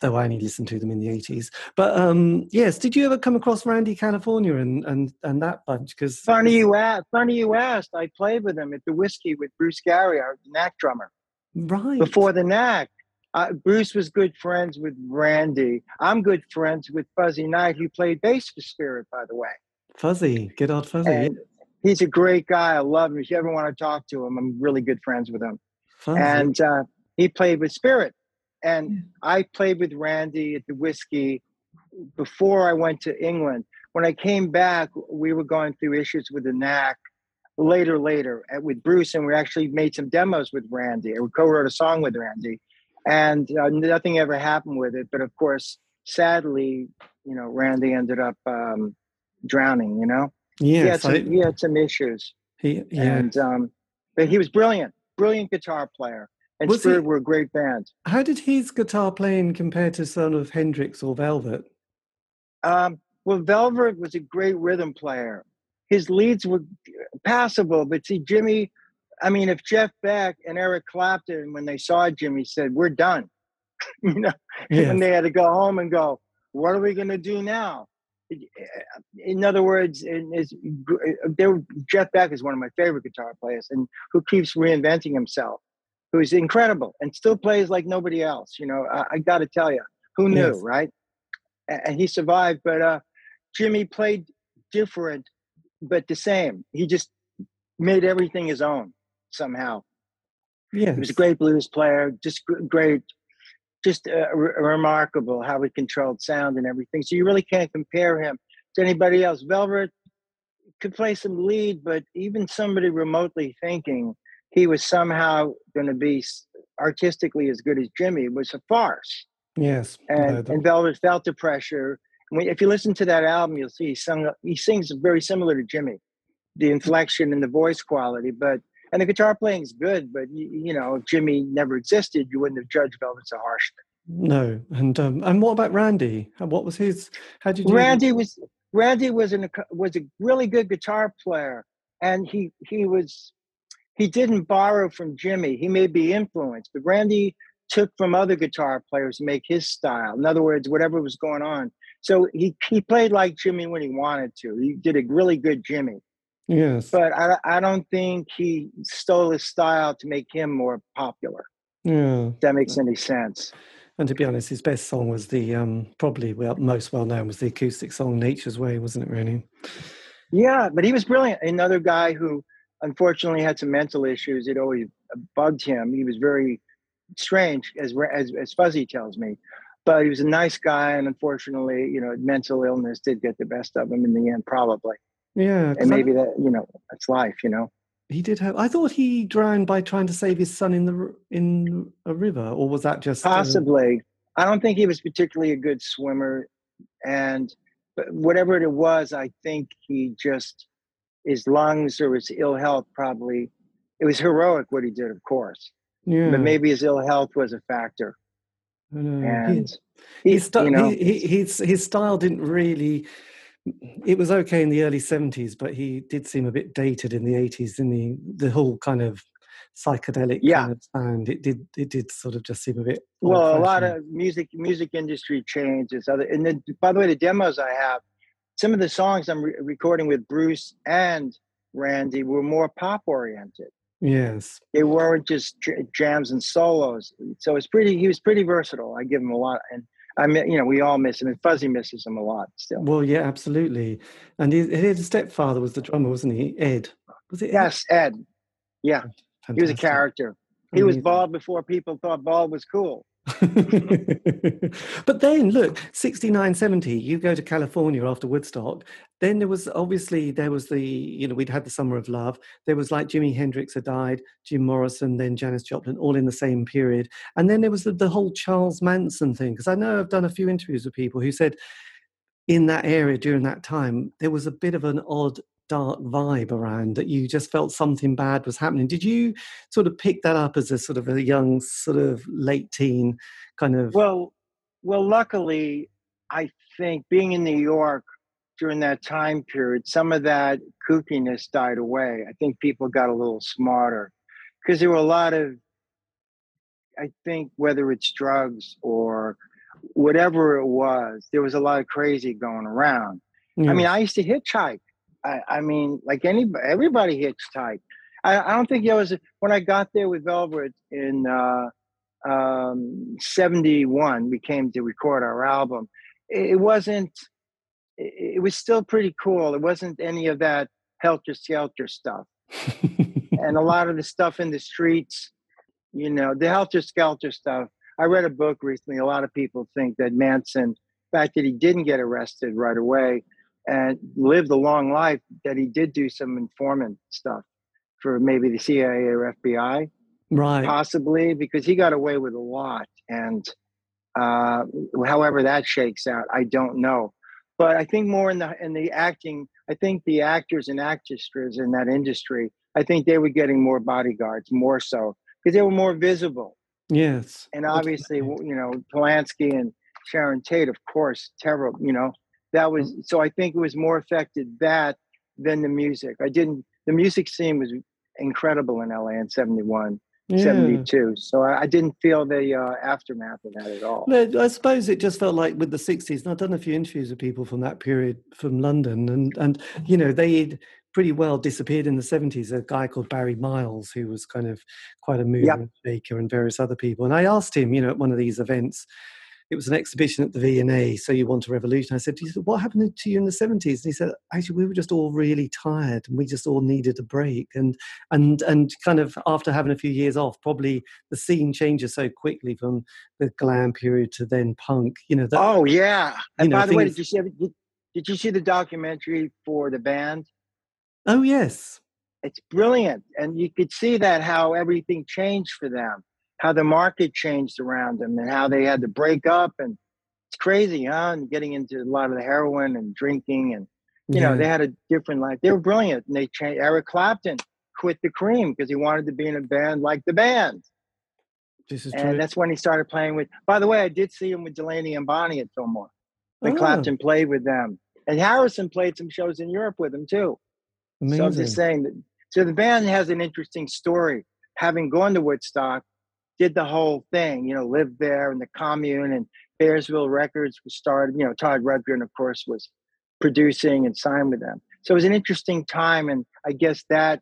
Though I only listened to them in the eighties, but um, yes, did you ever come across Randy California and and and that bunch? Because Funny you asked. Funny you asked. I played with them at the Whisky with Bruce Gary, our Knack drummer. right before the knack. Uh, Bruce was good friends with Randy. I'm good friends with Fuzzy Knight, who played bass for Spirit, by the way. Fuzzy, good old Fuzzy, And he's a great guy. I love him. If you ever want to talk to him, I'm really good friends with him. Fuzzy. And uh, he played with Spirit. Yeah. And I played with Randy at the Whisky before I went to England. When I came back, we were going through issues with the knack later, later with Bruce, and we actually made some demos with Randy. We co-wrote a song with Randy, and uh, nothing ever happened with it. But of course, sadly, you know, Randy ended up um, drowning. You know, he, had some, I, he had some issues, he, yeah. and um, but he was brilliant, brilliant guitar player. And Was he- were a great band. How did his guitar playing compare to sort of Hendrix or Velvet? Um, well, Velvet was a great rhythm player. His leads were passable, but see, Jimi, I mean, if Jeff Beck and Eric Clapton, when they saw Jimi, said, We're done, you know, Yes. and they had to go home and go, What are we going to do now? In other words, in is Jeff Beck is one of my favorite guitar players, and who keeps reinventing himself, who is incredible and still plays like nobody else. You know, I, I got to tell you, who knew, Yes. right? A- And he survived, but uh, Jimi played different, but the same. He just made everything his own somehow. Yeah, He was a great blues player, just great, just uh, re- remarkable how he controlled sound and everything. So you really can't compare him to anybody else. Velvet could play some lead, but even somebody remotely thinking he was somehow going to be artistically as good as Jimi was a farce. Yes. And, and Velvet felt the pressure. When, if you listen to that album, you'll see he, sung, he sings very similar to Jimi, the inflection and the voice quality. But and the guitar playing is good, but you, you know, if Jimi never existed, you wouldn't have judged Velvet so harshly. no. And um, and what about Randy? What was his? How did you? Randy was Randy was an was a really good guitar player, and he he was he didn't borrow from Jimi. He may be influenced, but Randy took from other guitar players to make his style. In other words, whatever was going on. So he he played like Jimi when he wanted to. He did a really good Jimi, Yes. but I I don't think he stole his style to make him more popular. yeah. If that makes any sense. And to be honest, his best song was the um, probably well most well known was the acoustic song "Nature's Way," wasn't it? Really? Yeah, but he was brilliant. Another guy who unfortunately had some mental issues. It always bugged him. He was very strange, as as as Fuzzy tells me. But he was a nice guy, and unfortunately, you know, mental illness did get the best of him in the end, probably. Yeah, And I- maybe that, you know, that's life. You know. He did have. I thought he drowned by trying to save his son in the in a river, or was that just uh, possibly? Uh... I don't think he was particularly a good swimmer, and whatever it was, I think he just his lungs or his ill health probably. It was heroic what he did, of course. Yeah. But maybe his ill health was a factor. And he, his, you know, he, his his style didn't really it was okay in the early 70s but he did seem a bit dated in the 80s in the the whole kind of psychedelic yeah. kind of sound it did it did sort of just seem a bit well a lot of music music industry changes other and then by the way the demos i have some of the songs i'm re- recording with bruce and randy were more pop oriented yes they weren't just j- jams and solos so it's pretty he was pretty versatile i give him a lot and I mean, you know, we all miss him, and Fuzzy misses him a lot still. Well, yeah, absolutely. And his, his stepfather was the drummer, wasn't he? Ed. Was it? Ed? Yes, Ed. Yeah, Fantastic. he was a character. He Amazing. was bald before people thought bald was cool. but then look 69 70 you go to california after woodstock then there was obviously there was the you know we'd had the summer of love. There was like jimi hendrix had died jim morrison then janis joplin all in the same period. And then there was the, the whole charles manson thing because i know i've done a few interviews with people who said in that area during that time there was a bit of an odd dark vibe around that you just felt something bad was happening. Did you sort of pick that up as a sort of a young, sort of late teen kind of? Well, well, luckily, I think being in New York during that time period, some of that kookiness died away. I think people got a little smarter because there were a lot of, I think, whether it's drugs or whatever it was, there was a lot of crazy going around. I mean, I used to hitchhike I, I mean, like anybody, everybody hitchhiked. I, I don't think it was when I got there with Velvet in uh, um, '71. We came to record our album. It, it wasn't. It, it, was still pretty cool. It wasn't any of that helter skelter stuff, and a lot of the stuff in the streets. You know, the helter skelter stuff. I read a book recently. A lot of people think that Manson, the fact that he didn't get arrested right away, and lived a long life that he did do some informant stuff for maybe the CIA or FBI. Right. Possibly because he got away with a lot. And uh, however that shakes out, I don't know. But I think more in the in the acting, I think the actors and actresses in that industry, I think they were getting more bodyguards, more so because they were more visible. Yes. And obviously, you know, Polanski and Sharon Tate, of course, terrible. You know, that was mm. so i think it was more affected that than the music i didn't the music scene was incredible in la in 71 yeah. 72 so I, I, didn't feel the uh, aftermath of that at all i suppose it just felt like with the 60s and i've done a few interviews with people from that period from london and and you know they'd pretty well disappeared in the 70s a guy called barry miles who was kind of quite a movement yep. maker and various other people and i asked him you know at one of these events it was an exhibition at the V&A, So You Want a Revolution. I said, what happened to you in the 70s? And he said, actually, we were just all really tired and we just all needed a break. And, and, and kind of after having a few years off, probably the scene changes so quickly from the glam period to then punk, you know. That, oh, yeah. And know, by the way, did you, see, did, did you see the documentary for the band? Oh, yes. It's brilliant. And you could see that how everything changed for them how the market changed around them and how they had to break up and it's crazy, huh? And getting into a lot of the heroin and drinking and you yeah. know, they had a different life. They were brilliant. And they changed Eric Clapton quit the cream because he wanted to be in a band like the band. This is and true. that's when he started playing with by the way, I did see him with Delaney and Bonnie at Fillmore. When oh. Clapton played with them. And Harrison played some shows in Europe with him too. Amazing. So I'm just saying that so the band has an interesting story. Having gone to Woodstock, did the whole thing, you know, lived there in the commune and Bearsville Records was started, you know, Todd Rundgren, of course, was producing and signed with them. So it was an interesting time. And I guess that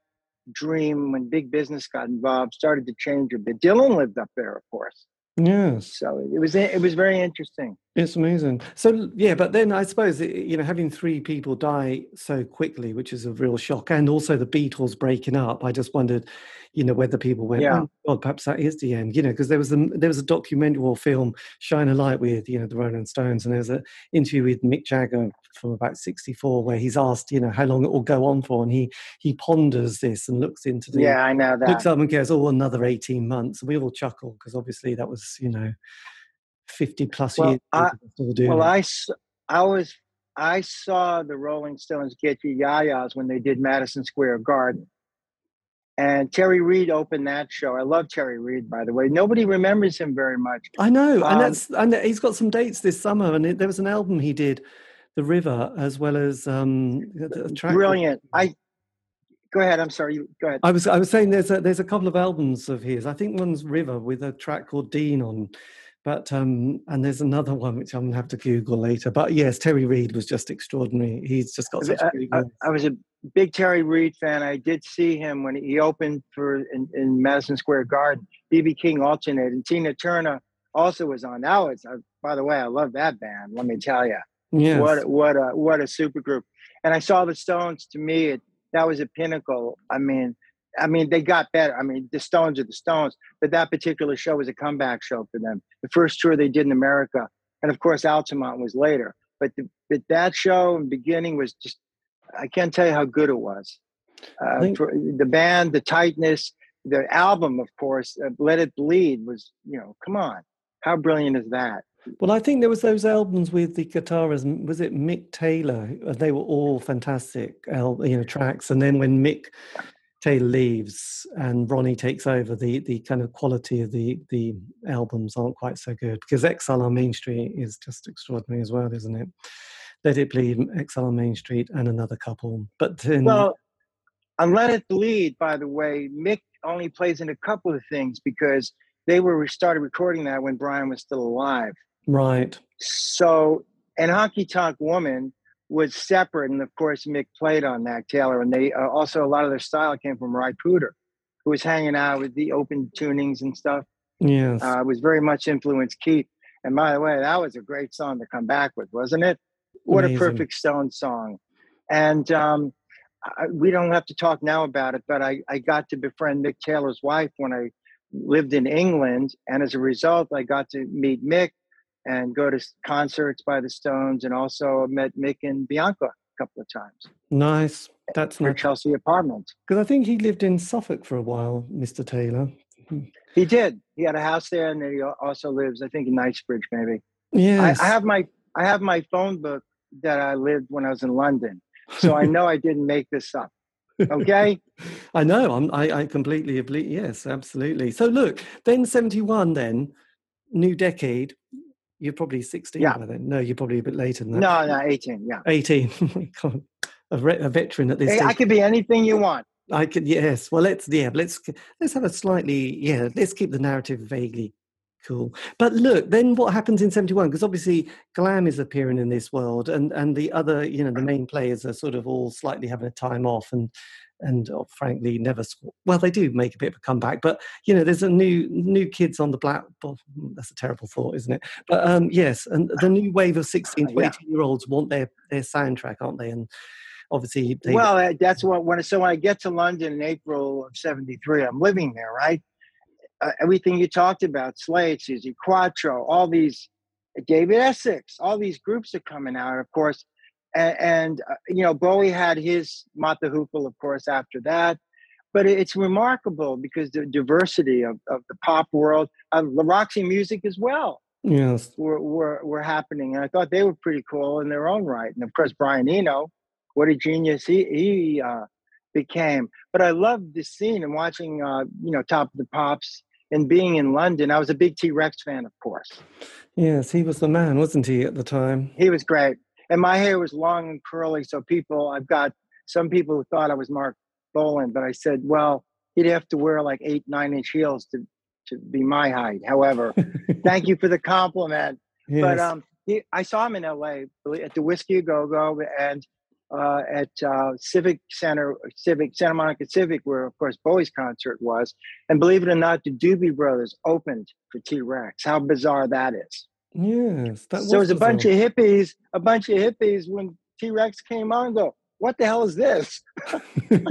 dream when big business got involved started to change a bit. Dylan lived up there, of course. Yes. So it was it was very interesting. It's amazing. So yeah, but then I suppose eh, you know having three people die so quickly, which is a real shock, and also the Beatles breaking up. I just wondered, you know, whether people went, Yeah. "Oh God, perhaps that is the end," you know, because there was a there was a documentary film, "Shine a Light," with you know the Rolling Stones, and there was an interview with Mick Jagger from about '64 where he's asked, you know, how long it will go on for, and he he ponders this and looks into the Yeah, I know that looks up and goes, "Oh, another 18 months." We all chuckle because obviously that was you know 50 plus Well, years I- people still doing Well. I, I was I saw the Rolling Stones Get Yer Ya-Ya's when they did Madison Square Garden. And Terry Reid opened that show. I love Terry Reid, by the way. Nobody remembers him very much. I know, and Um, that's and he's got some dates this summer, and it, there was an album he did, The River, as well as um. Brilliant. I go ahead. I'm sorry. Go ahead. I was I was saying there's a there's a couple of albums of his. I think one's River with a track called Dean on, but um and there's another one which I'm gonna have to Google later. But yes, Terry Reid was just extraordinary. He's just got such a I, I. I was a big Terry Reid fan. I did see him when he opened for in, in Madison Square Garden. BB King alternated, and Tina Turner also was on. That was, uh, by the way, I love that band. Let me tell you. Yes. What what a what a super group. And I saw the Stones. To me, it, that was a pinnacle. I mean, I mean they got better. I mean, the Stones are the Stones, but that particular show was a comeback show for them. The first tour they did in America, and of course Altamont was later. But the, but that show in the beginning was just I can't tell you how good it was. Uh, think- the band, the tightness, the album, of course, uh, "Let It Bleed" was you know, come on, how brilliant is that? Well, I think there was those albums with the guitarist. Was it Mick Taylor? They were all fantastic, you know, tracks. And then when Mick Taylor leaves and Ronnie takes over, the the kind of quality of the the albums aren't quite so good because Exile on Main Street is just extraordinary as well, isn't it? Let It Bleed, Exile on Main Street, and another couple. But then, Well, on Let It Bleed, by the way, Mick only plays in a couple of things because they were started recording that when Brian was still alive. right, So, and Honky Tonk Woman was separate, and of course Mick played on that Taylor, and they uh, also a lot of their style came from Ry Cooder, who was hanging out with the open tunings and stuff. yes, Uh, was very much influenced Keith. And by the way, that was a great song to come back with, wasn't it? What Amazing. a perfect Stone song. And um, I, we don't have to talk now about it, but I, I got to befriend Mick Taylor's wife when I lived in England. And as a result, I got to meet Mick and go to concerts by the Stones and also met Mick and Bianca a couple of times nice. That's for nice Chelsea Apartments. because I think he lived in Suffolk for a while, Mr. Taylor. Hmm. He did. He had a house there, and then he also lives, I think, in Knightsbridge, maybe. Yes, I, I have my I have my phone book that I lived when I was in London, so I know I didn't make this up. Okay, I know. I'm, I, I completely. Yes, absolutely. So look, then 71, then new decade. You're probably 16 Yeah. by then. No, you're probably a bit later than that. no, no, eighteen. Yeah, 18. God, a, re- a veteran at this hey, stage. I could be anything you want. I could. Yes. Well, let's. Yeah. Let's. Let's have a slightly. Yeah. Let's keep the narrative vaguely cool. But look, then what happens in 71? Because obviously glam is appearing in this world, and and the other, you know, the main players are sort of all slightly having a time off, and and uh, frankly never. sc- Well, they do make a bit of a comeback, but you know, there's a new new kids on the black. Well, that's a terrible thought, isn't it? But um, yes, and the new wave of 16 to 18 year olds want their their soundtrack, aren't they? And obviously, they, Well, uh, that's what when so when I get to London in April of '73, I'm living there, right? Uh, everything you talked about, Slade, Suzi Quatro, all these, David Essex, all these groups are coming out, of course, and, and uh, you know Bowie had his Mott the Hoople, of course, after that. But it's remarkable because the diversity of, of the pop world, of the Roxy music as well. yes, were, were were happening, and I thought they were pretty cool in their own right. And of course, Brian Eno, what a genius he he uh, became. But I loved this scene and watching, uh, you know, Top of the Pops and being in London. I was a big T Rex fan, of course. yes, he was the man, wasn't he, at the time? He was great, and my hair was long and curly, so people, I've got some people who thought I was Marc Bolan, but I said, well, he'd have to wear like eight, nine inch heels to to be my height. However, thank you for the compliment. Yes. But um, he, I saw him in L.A. at the Whisky Go Go and uh, at uh, Civic Center, Civic Santa Monica Civic, where of course Bowie's concert was. And believe it or not, the Doobie Brothers opened for T Rex. How bizarre that is! Yes, that so it was a bunch of hippies, a bunch of hippies when T Rex came on. Go, what the hell is this? but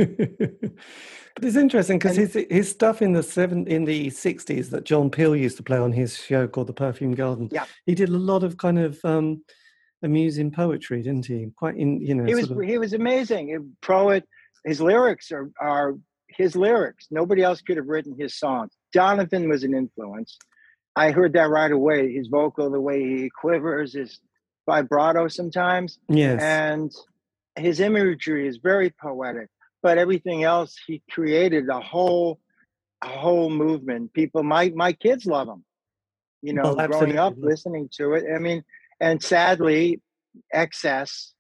it's interesting because his his stuff in the seven in the sixties that John Peel used to play on his show called The Perfume Garden. Yeah. he did a lot of kind of um, amusing poetry, didn't he? Quite in you know. He was of, he was amazing. A poet. His lyrics are are his lyrics. Nobody else could have written his songs. Jonathan was an influence. I heard that right away. His vocal, the way he quivers, his vibrato sometimes, yes, and his imagery is very poetic. But everything else, he created a whole a whole movement. People, my my kids love him. You know, Well, growing up listening to it. I mean, and sadly, excess,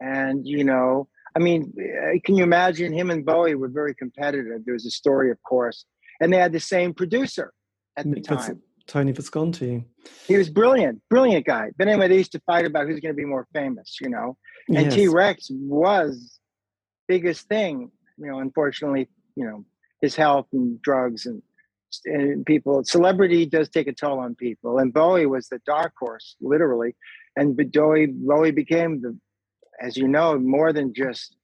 and you know, I mean, eh, can you imagine him and Bowie were very competitive? There was a story, of course, and they had the same producer at the time. Tony Visconti. He was brilliant, brilliant guy. But anyway, they used to fight about who's going to be more famous, you know. And Yes. T Rex was biggest thing, you know. Unfortunately, you know, his health and drugs and and people. Celebrity does take a toll on people, and Bowie was the dark horse, literally. And Bowie Bowie became the, as you know, more than just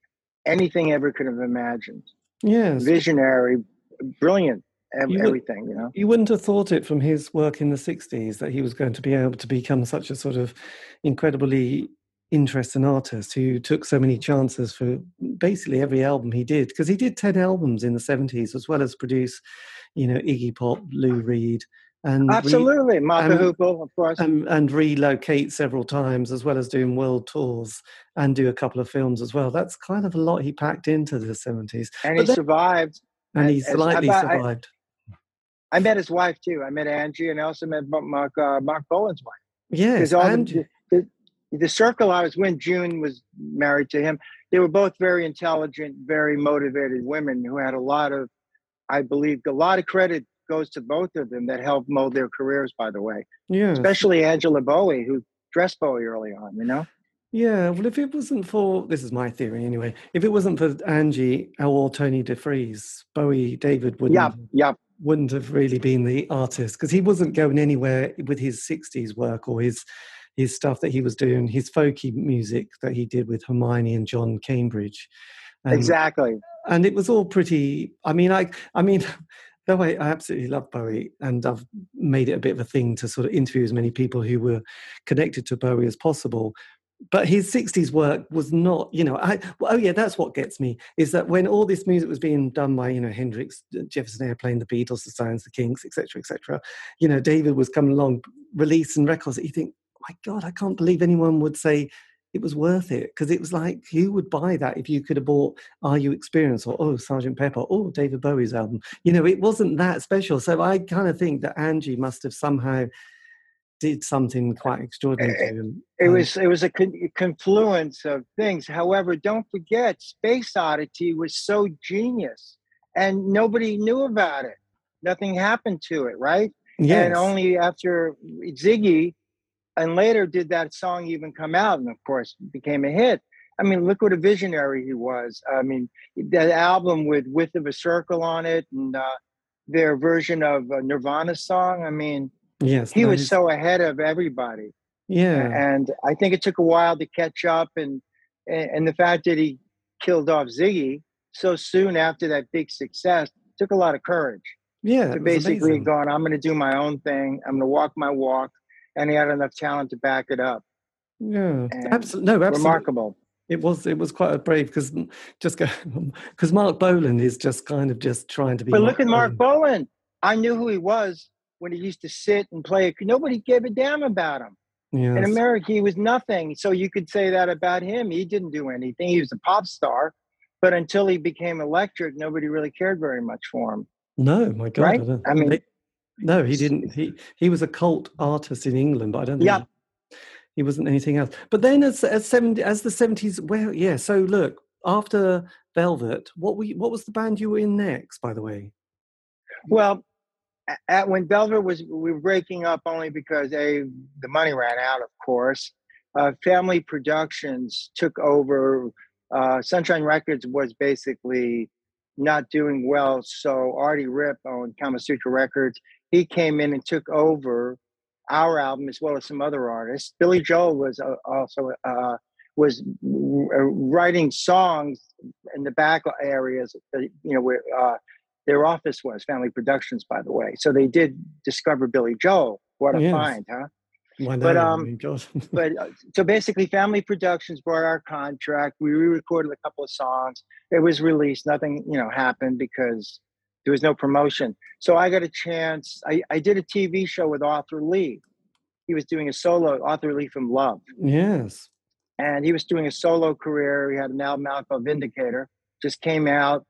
anything ever could have imagined. Yes, Visionary, brilliant, ev- You would- everything, you know. You wouldn't have thought it from his work in the 60s that he was going to be able to become such a sort of incredibly interesting artist who took so many chances for basically every album he did. Because he did 10 albums in the 70s as well as produce, you know, Iggy Pop, Lou Reed, and re- Absolutely, Martha and- Hoople, of course. and, and relocate several times as well as doing world tours and do a couple of films as well. That's kind of a lot he packed into the 70s. and but he then- survived. And he slightly survived. I met his wife too. I met Angie, and I also met Marc uh, Marc wife. Yes, all and the, the the circle I was when June was married to him. They were both very intelligent, very motivated women who had a lot of, I believe, a lot of credit goes to both of them that helped mold their careers. By the way, yes. especially Angela Bowie, who dressed Bowie early on. You know, Yeah, well, if it wasn't for this is my theory anyway. If it wasn't for Angie or Tony DeFries, Bowie David wouldn't yeah, yeah. Wouldn't have really been the artist because he wasn't going anywhere with his '60s work or his his stuff that he was doing, his folky music that he did with Hermione and John Cambridge. And, exactly. and it was all pretty. I mean, I I mean. Though I, I absolutely love Bowie, and I've made it a bit of a thing to sort of interview as many people who were connected to Bowie as possible but his 60s work was not you know i well, oh yeah that's what gets me is that when all this music was being done by you know hendrix jefferson airplane the beatles the stones the kinks etc etc you know david was coming along releasing records that you think my god i can't believe anyone would say it was worth it. Because it was like who would buy that if you could have bought are you experience or oh sergeant pepper or david bowie's album. You know it wasn't that special. So i kind of think that angie must have somehow did something uh, quite extraordinary to eh, him It um, was it was a con- confluence of things. However, don't forget, Space Oddity was so genius, and nobody knew about it. Nothing happened to it, right? Yes. And only after Ziggy, and later did that song even come out, and of course became a hit. I mean, look what a visionary he was. I mean, that album with "Width of a Circle" on it, and uh, their version of uh, a Nirvana song. I mean, yes, he was so ahead of everybody yeah, and I think it took a while to catch up, and and the fact that he killed off Ziggy so soon after that big success took a lot of courage yeah. to basically amazing. going, I'm going to do my own thing, I'm going to walk my walk, and he had enough talent to back it up. Yeah. No, absolutely. Remarkable. It was it was quite a brave because just go because Marc Bolan is just kind of just trying to be. But look at Marc Bolan. I knew who he was when he used to sit and play. Nobody gave a damn about him. In America, he was nothing. So you could say that about him. He didn't do anything. He was a pop star. But until he became electric, nobody really cared very much for him. No, my God. Right? don't- I mean- they- no, he didn't. He he was a cult artist in England, but I don't think Yeah. he, he wasn't anything else. But then as as seventy as the seventies, well, yeah. So look, after Velvet, what we what was the band you were in next? By the way, Well, at, when Velvet was, we were breaking up only because a the money ran out, of course. Uh, Family Productions took over. Uh, Sunshine Records was basically not doing well, so Artie Ripp owned Kama Sutra Records. He came in and took over our album as well as some other artists. Billy Joel was uh, also uh, was writing songs in the back areas, you know, where uh, their office was, Family Productions, by the way. So they did discover Billy Joel. What a yes. find, huh? Why but um, but uh, so basically, Family Productions brought our contract. We re-recorded a couple of songs. It was released. Nothing, you know, happened because there was no promotion. So I got a chance. I, I did a TV show with Arthur Lee. He was doing a solo. Arthur Lee from Love. Yes. And he was doing a solo career. He had an album out called Vindicator. Just came out,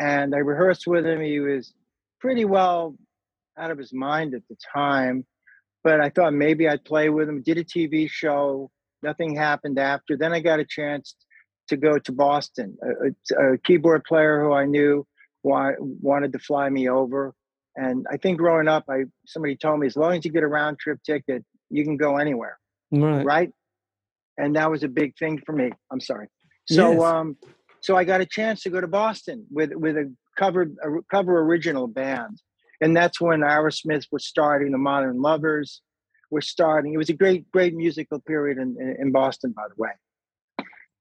and I rehearsed with him. He was pretty well out of his mind at the time but I thought maybe I'd play with him. Did a TV show. Nothing happened after. Then I got a chance to go to Boston. A, a keyboard player who I knew wa- wanted to fly me over, and I think growing up, I somebody told me as long as you get a round trip ticket, you can go anywhere. Right. Right. And that was a big thing for me. I'm sorry. So yes. um, so I got a chance to go to Boston with with a covered a cover original band and that's when Aerosmith was starting. The Modern Lovers were starting. It was a great, great musical period in, in Boston, by the way.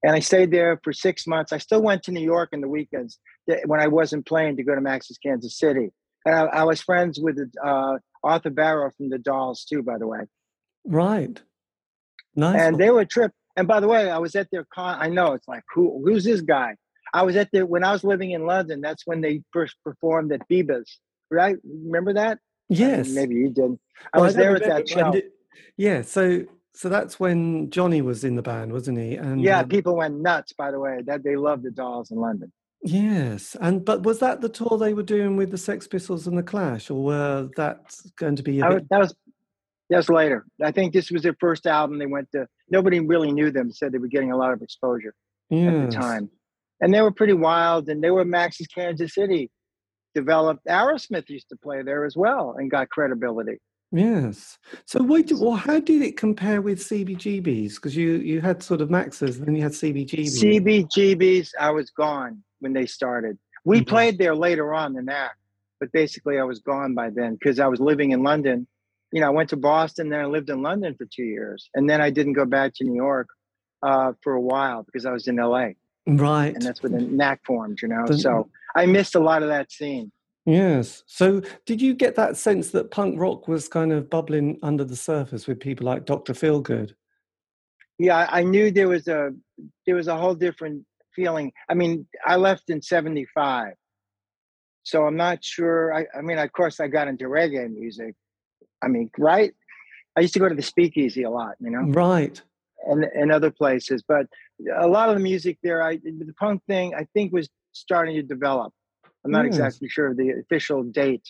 And I stayed there for six months. I still went to New York in the weekends when I wasn't playing to go to Max's Kansas City. And I, I was friends with uh, Arthur Barrow from the Dolls too, by the way. Right. Nice. And they were a trip. And by the way, I was at their con. I know it's like who who's this guy? I was at the when I was living in London. That's when they first performed at Biba's right? Remember that? Yes. maybe you didn't. I well, was I there at that show. Did, yeah. So so that's when Johnny was in the band, wasn't he? And yeah, um, people went nuts. By the way, that they loved the Dolls in London. Yes, and but was that the tour they were doing with the Sex Pistols and the Clash, or were that going to be? A bit... That was that was later. I think this was their first album. They went to nobody really knew them. Said they were getting a lot of exposure yes. at the time, and they were pretty wild. And they were Max's Kansas City developed. Aerosmith used to play there as well and got credibility. Yes. So, wait, well, how did it compare with CBGBs? Because you you had sort of Max's, and then you had CBGBs. CBGBs, I was gone when they started. We mm-hmm. played there later on than that, but basically, I was gone by then because I was living in London. You know, I went to Boston, then I lived in London for two years, and then I didn't go back to New York uh, for a while because I was in LA. Right. And that's when the knack formed, you know. The, so I missed a lot of that scene. Yes. So did you get that sense that punk rock was kind of bubbling under the surface with people like Dr. Feelgood? Yeah, I knew there was a there was a whole different feeling. I mean, I left in 75. So I'm not sure. I, I mean, of course I got into reggae music. I mean, right? I used to go to the speakeasy a lot, you know? Right. And and other places. But a lot of the music there, I the punk thing, I think was starting to develop. I'm not yes. exactly sure of the official date,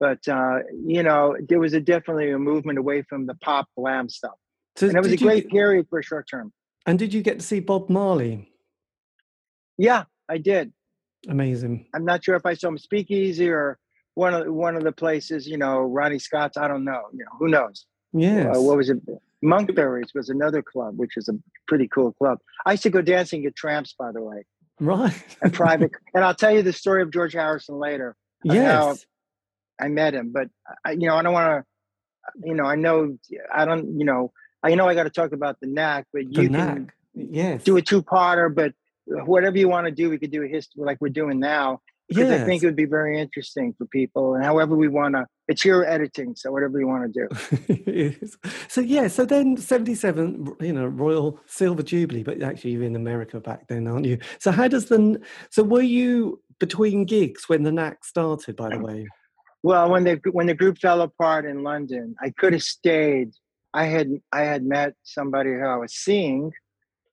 but uh, you know, there was a definitely a movement away from the pop glam stuff, so and it was a great period for a short term. And did you get to see Bob Marley? Yeah, I did. Amazing. I'm not sure if I saw him Speakeasy or one of one of the places. You know, Ronnie Scott's. I don't know. You know, who knows? Yeah. Uh, what was it? Monkberries was another club, which is a pretty cool club. I used to go dancing at Tramps, by the way. Right. and private. And I'll tell you the story of George Harrison later. Yes. I met him, but I, you know, I don't want to, you know, I know, I don't, you know, I know I got to talk about the knack, but the you knack. can yes. do a two-parter, but whatever you want to do, we could do a history like we're doing now. Because yes. I think it would be very interesting for people, and however we want to it's your editing, so whatever you want to do. so yeah, so then seventy-seven, you know, Royal Silver Jubilee, but actually you're in America back then, aren't you? So how does the so were you between gigs when the knack started? By the way, well, when the when the group fell apart in London, I could have stayed. I had I had met somebody who I was seeing,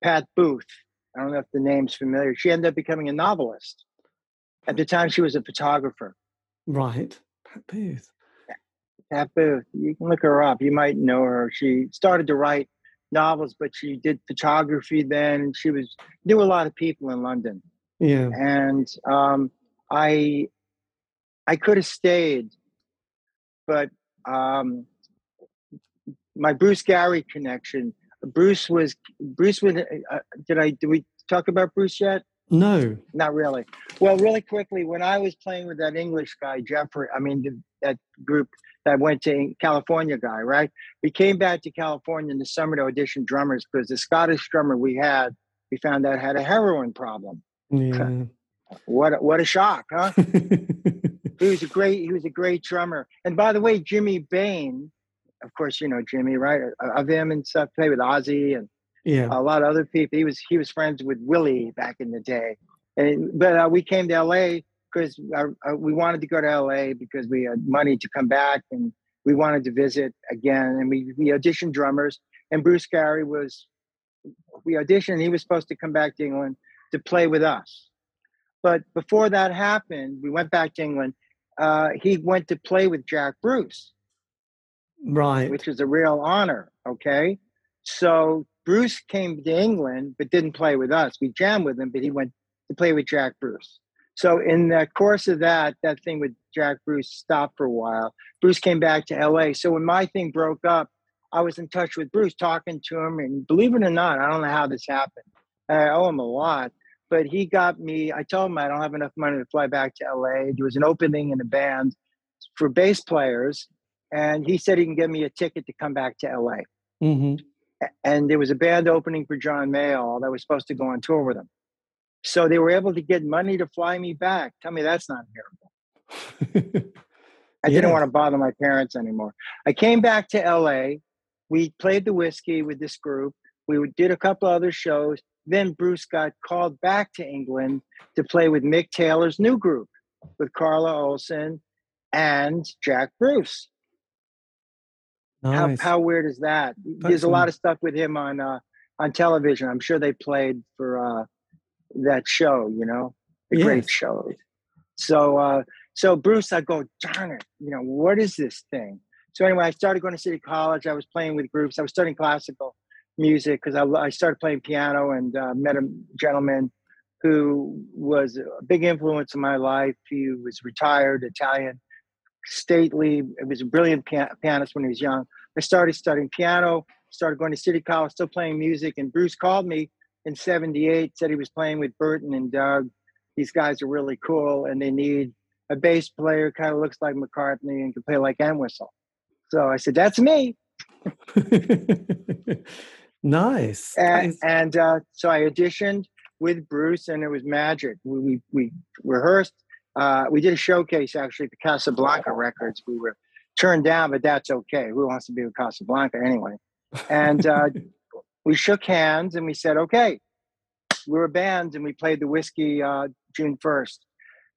Pat Booth. I don't know if the name's familiar. She ended up becoming a novelist. At the time, she was a photographer. Right, Pat Booth. Pat Booth. You can look her up. You might know her. She started to write novels, but she did photography then. She was knew a lot of people in London. Yeah. And um, I I could have stayed, but um, my Bruce Gary connection. Bruce was Bruce was. Uh, did I did we talk about Bruce yet? No, not really. Well, really quickly, when I was playing with that English guy, Jeffrey, I mean that group that went to California guy, right? We came back to California in the summer to audition drummers because the Scottish drummer we had, we found out had a heroin problem. Yeah. what a, what a shock, huh? he was a great he was a great drummer. And by the way, Jimmy Bain, of course, you know Jimmy, right? Of him and stuff, played with Ozzy and yeah, a lot of other people. He was he was friends with Willie back in the day. And but uh, we came to LA because uh, uh, we wanted to go to LA because we had money to come back and we wanted to visit again. And we we auditioned drummers. And Bruce Gary was we auditioned. He was supposed to come back to England to play with us. But before that happened, we went back to England. Uh, he went to play with Jack Bruce, right? Which was a real honor. Okay, so Bruce came to England but didn't play with us. We jammed with him, but he went to play with Jack Bruce. So in the course of that, that thing with Jack Bruce stopped for a while. Bruce came back to LA. So when my thing broke up, I was in touch with Bruce, talking to him, and believe it or not, I don't know how this happened. I owe him a lot, but he got me. I told him I don't have enough money to fly back to LA. There was an opening in a band for bass players, and he said he can get me a ticket to come back to LA. Mm-hmm and there was a band opening for John Mayall that was supposed to go on tour with him. So they were able to get money to fly me back. Tell me that's not a miracle. I yeah. didn't want to bother my parents anymore. I came back to LA. We played the whisky with this group. We did a couple other shows. Then Bruce got called back to England to play with Mick Taylor's new group with Carla Olson and Jack Bruce. Nice. How, how weird is that? There's a lot of stuff with him on uh, on television. I'm sure they played for uh, that show. You know, the yes. great show. So uh, so Bruce, I go, darn it, you know, what is this thing? So anyway, I started going to City College. I was playing with groups. I was studying classical music because I, I started playing piano and uh, met a gentleman who was a big influence in my life. He was retired Italian stately. It was a brilliant pianist when he was young. I started studying piano, started going to City College, still playing music. And Bruce called me in 78, said he was playing with Berton and Doug. These guys are really cool and they need a bass player, kind of looks like McCartney and can play like Entwistle. So I said, that's me. nice. And, nice. and uh, so I auditioned with Bruce and it was magic. We, we, we rehearsed uh, we did a showcase actually at the Casablanca Records. We were turned down, but that's okay. Who wants to be with Casablanca anyway? And uh, we shook hands and we said, okay, we're a band, and we played the whisky uh, June first.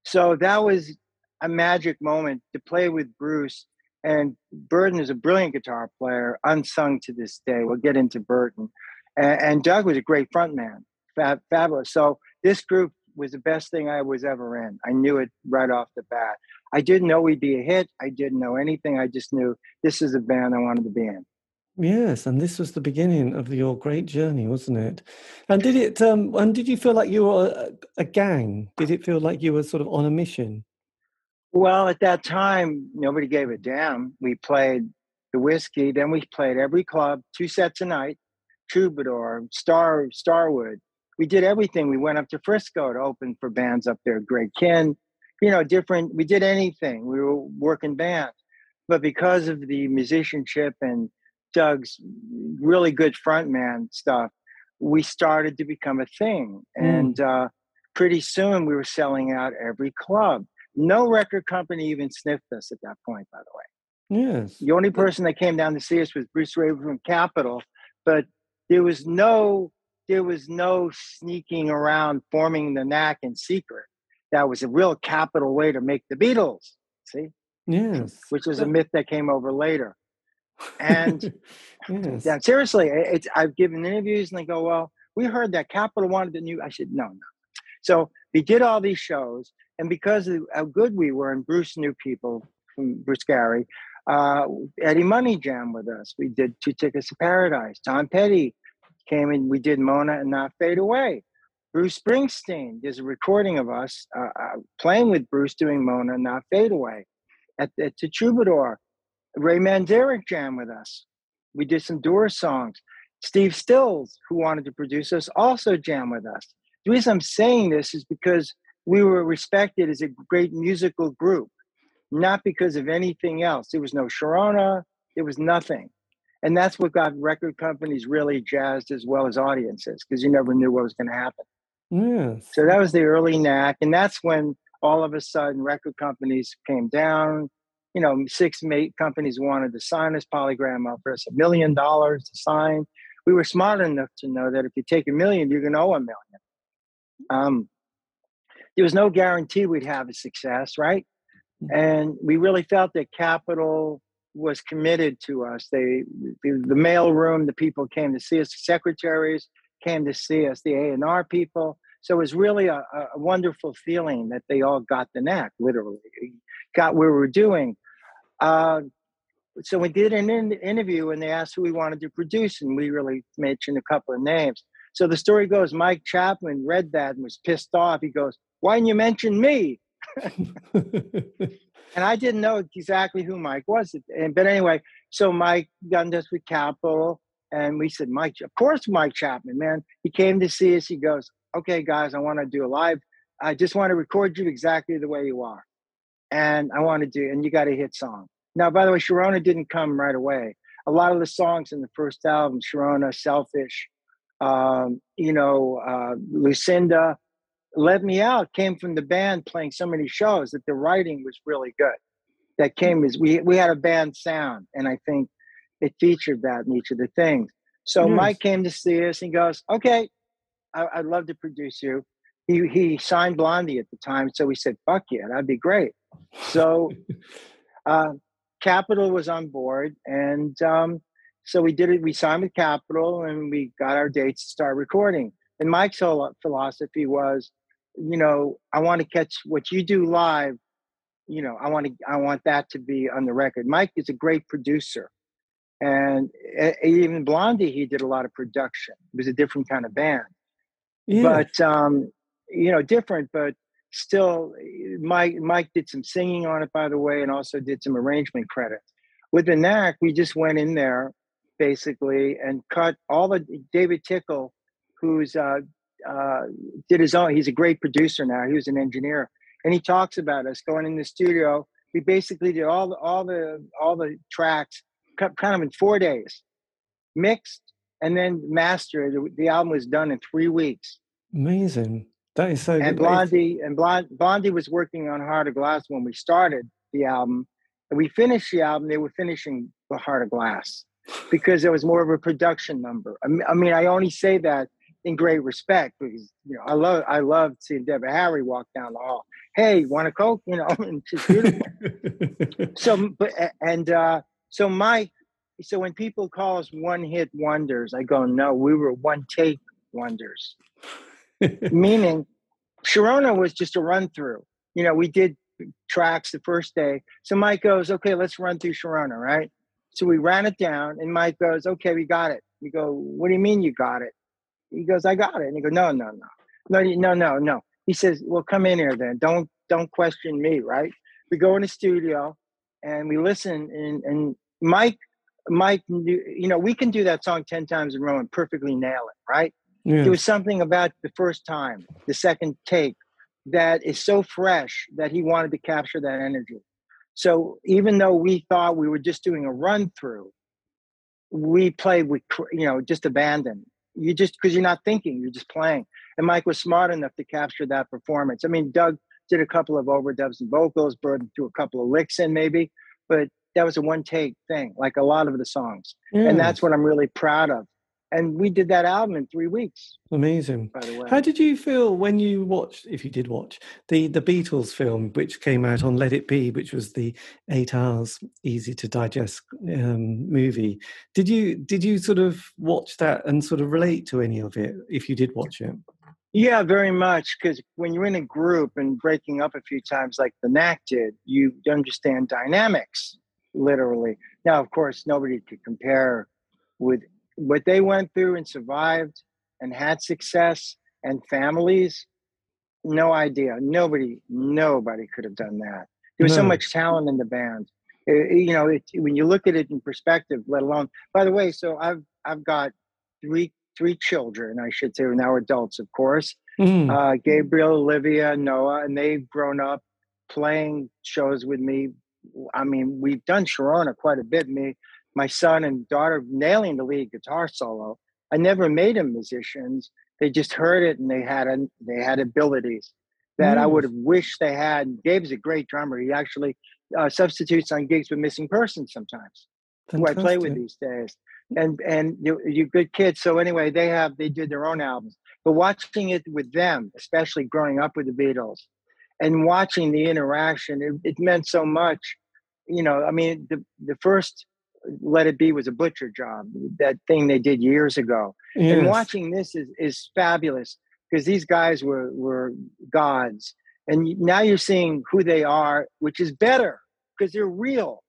So that was a magic moment to play with Bruce. And Berton is a brilliant guitar player, unsung to this day. We'll get into Berton. And, and Doug was a great frontman, fab, fabulous. So this group was the best thing I was ever in. I knew it right off the bat. I didn't know we'd be a hit. I didn't know anything. I just knew this is a band I wanted to be in. Yes, and this was the beginning of your great journey, wasn't it? And did it? Um, and did you feel like you were a, a gang? Did it feel like you were sort of on a mission? Well, at that time, nobody gave a damn. We played the whisky, then we played every club, two sets a night, Troubadour, Star Starwood, we did everything. We went up to Frisco to open for bands up there, Greg Kihn, you know, different. We did anything. We were working bands. But because of the musicianship and Doug's really good frontman stuff, we started to become a thing. Mm. And uh, pretty soon we were selling out every club. No record company even sniffed us at that point, by the way. Yes. The only person that came down to see us was Bruce Raven from Capitol, but there was no there was no sneaking around forming the knack in secret. That was a real capital way to make the Beatles. See? Yes. Which was a myth that came over later. And yes. yeah, seriously, it's I've given interviews and they go, Well, we heard that Capitol wanted the new. I said, No, no. So we did all these shows, and because of how good we were, and Bruce knew people from Bruce Gary, uh, Eddie Money Jam with us. We did Two Tickets to Paradise. Tom Petty came and we did Mona and Not Fade Away. Bruce Springsteen, there's a recording of us uh, uh, playing with Bruce doing Mona and Not Fade Away at, at the Troubadour. Ray Manzarek jam with us. We did some Doors songs. Steve Stills, who wanted to produce us, also jam with us. The reason I'm saying this is because we were respected as a great musical group, not because of anything else. There was no Sharona, there was nothing. And that's what got record companies really jazzed as well as audiences, because you never knew what was going to happen. Yes. So that was the early knack. And that's when all of a sudden record companies came down. You know, six eight companies wanted to sign us. Polygram offered us a million dollars to sign. We were smart enough to know that if you take a million, you're going to owe a million. Um, there was no guarantee we'd have a success, right? Mm-hmm. And we really felt that Capitol was committed to us. They, the, the mail room, the people came to see us, the secretaries came to see us, the A and R people. So it was really a, a, wonderful feeling that they all got the knack, literally, got what we were doing. Uh, so we did an in- interview and they asked who we wanted to produce, and we really mentioned a couple of names. So the story goes Mike Chapman read that and was pissed off. He goes, Why didn't you mention me? And I didn't know exactly who Mike was. But anyway, so Mike got in touch with Capitol and we said, Mike, of course, Mike Chapman, man. He came to see us. He goes, okay, guys, I want to do a live. I just want to record you exactly the way you are. And I want to do, and you got a hit song. Now, by the way, Sharona didn't come right away. A lot of the songs in the first album, Sharona, Selfish, um, you know, uh, Lucinda, Let Me Out, came from the band playing so many shows that the writing was really good. That came as we we had a band sound, and I think it featured that in each of the things. So yes. Mike came to see us. and goes, "Okay, I, would love to produce you." He he signed Blondie at the time, so we said, "Fuck yeah, that'd be great." So, uh, Capitol was on board, and um, so we did it. We signed with Capitol, and we got our dates to start recording. And Mike's whole philosophy was, you know, I want to catch what you do live. You know, I want to I want that to be on the record. Mike is a great producer and even Blondie, he did a lot of production. It was a different kind of band, yeah. but um, you know, different, but still. Mike Mike did some singing on it, by the way, and also did some arrangement credits. With the knack, we just went in there basically and cut all the David Tickle, who's uh, uh, did his own. He's a great producer now. He was an engineer, and he talks about us going in the studio. We basically did all the all the all the tracks kind of in four days, mixed and then mastered. The album was done in three weeks. Amazing. That is so. And Blondie and Blond, Blondie was working on Heart of Glass when we started the album. And we finished the album. They were finishing the Heart of Glass because it was more of a production number. I mean, I only say that in great respect because you know I love I love seeing Deborah Harry walk down the hall. Hey, want a coke? You know, and she's beautiful. so, but and uh, so Mike, so when people call us one hit wonders, I go, no, we were one take wonders. Meaning, Sharona was just a run through. You know, we did tracks the first day. So Mike goes, okay, let's run through Sharona, right? So we ran it down, and Mike goes, okay, we got it. We go, what do you mean you got it? He goes, I got it. And he goes, no, no, no, no, no, no, no. He says, well, come in here then. Don't don't question me, right? We go in the studio and we listen and, and Mike Mike you know we can do that song 10 times in a row and perfectly nail it right yeah. there was something about the first time the second take that is so fresh that he wanted to capture that energy so even though we thought we were just doing a run through we played with you know just abandon you just because you're not thinking you're just playing and mike was smart enough to capture that performance i mean doug did a couple of overdubs and vocals, Berton threw a couple of licks in maybe, but that was a one take thing, like a lot of the songs. Mm. And that's what I'm really proud of. And we did that album in three weeks. Amazing. By the way. How did you feel when you watched, if you did watch, the, the Beatles film, which came out on Let It Be, which was the eight hours easy to digest um, movie? Did you did you sort of watch that and sort of relate to any of it if you did watch it? Yeah, very much. Because when you're in a group and breaking up a few times, like the Knack did, you understand dynamics literally. Now, of course, nobody could compare with what they went through and survived and had success and families. No idea. Nobody, nobody could have done that. There was no. so much talent in the band. It, you know, it, when you look at it in perspective, let alone. By the way, so I've I've got three three children, I should say, are now adults, of course. Mm. uh, Gabriel, Olivia, Noah, and they've grown up playing shows with me. I mean, we've done Sharona quite a bit. Me, my son and daughter nailing the lead guitar solo. I never made them musicians. They just heard it and they had a, they had abilities that I Mm. would have wished they had. Gabe's a great drummer. He actually uh, substitutes on gigs with missing persons sometimes who I play with these days. And and you you good kids. So anyway, they have they did their own albums. But watching it with them, especially growing up with the Beatles, and watching the interaction, it, it meant so much. You know, I mean, the the first Let It Be was a butcher job, that thing they did years ago. And watching this is is fabulous because these guys were were gods, and now you're seeing who they are, which is better because they're real.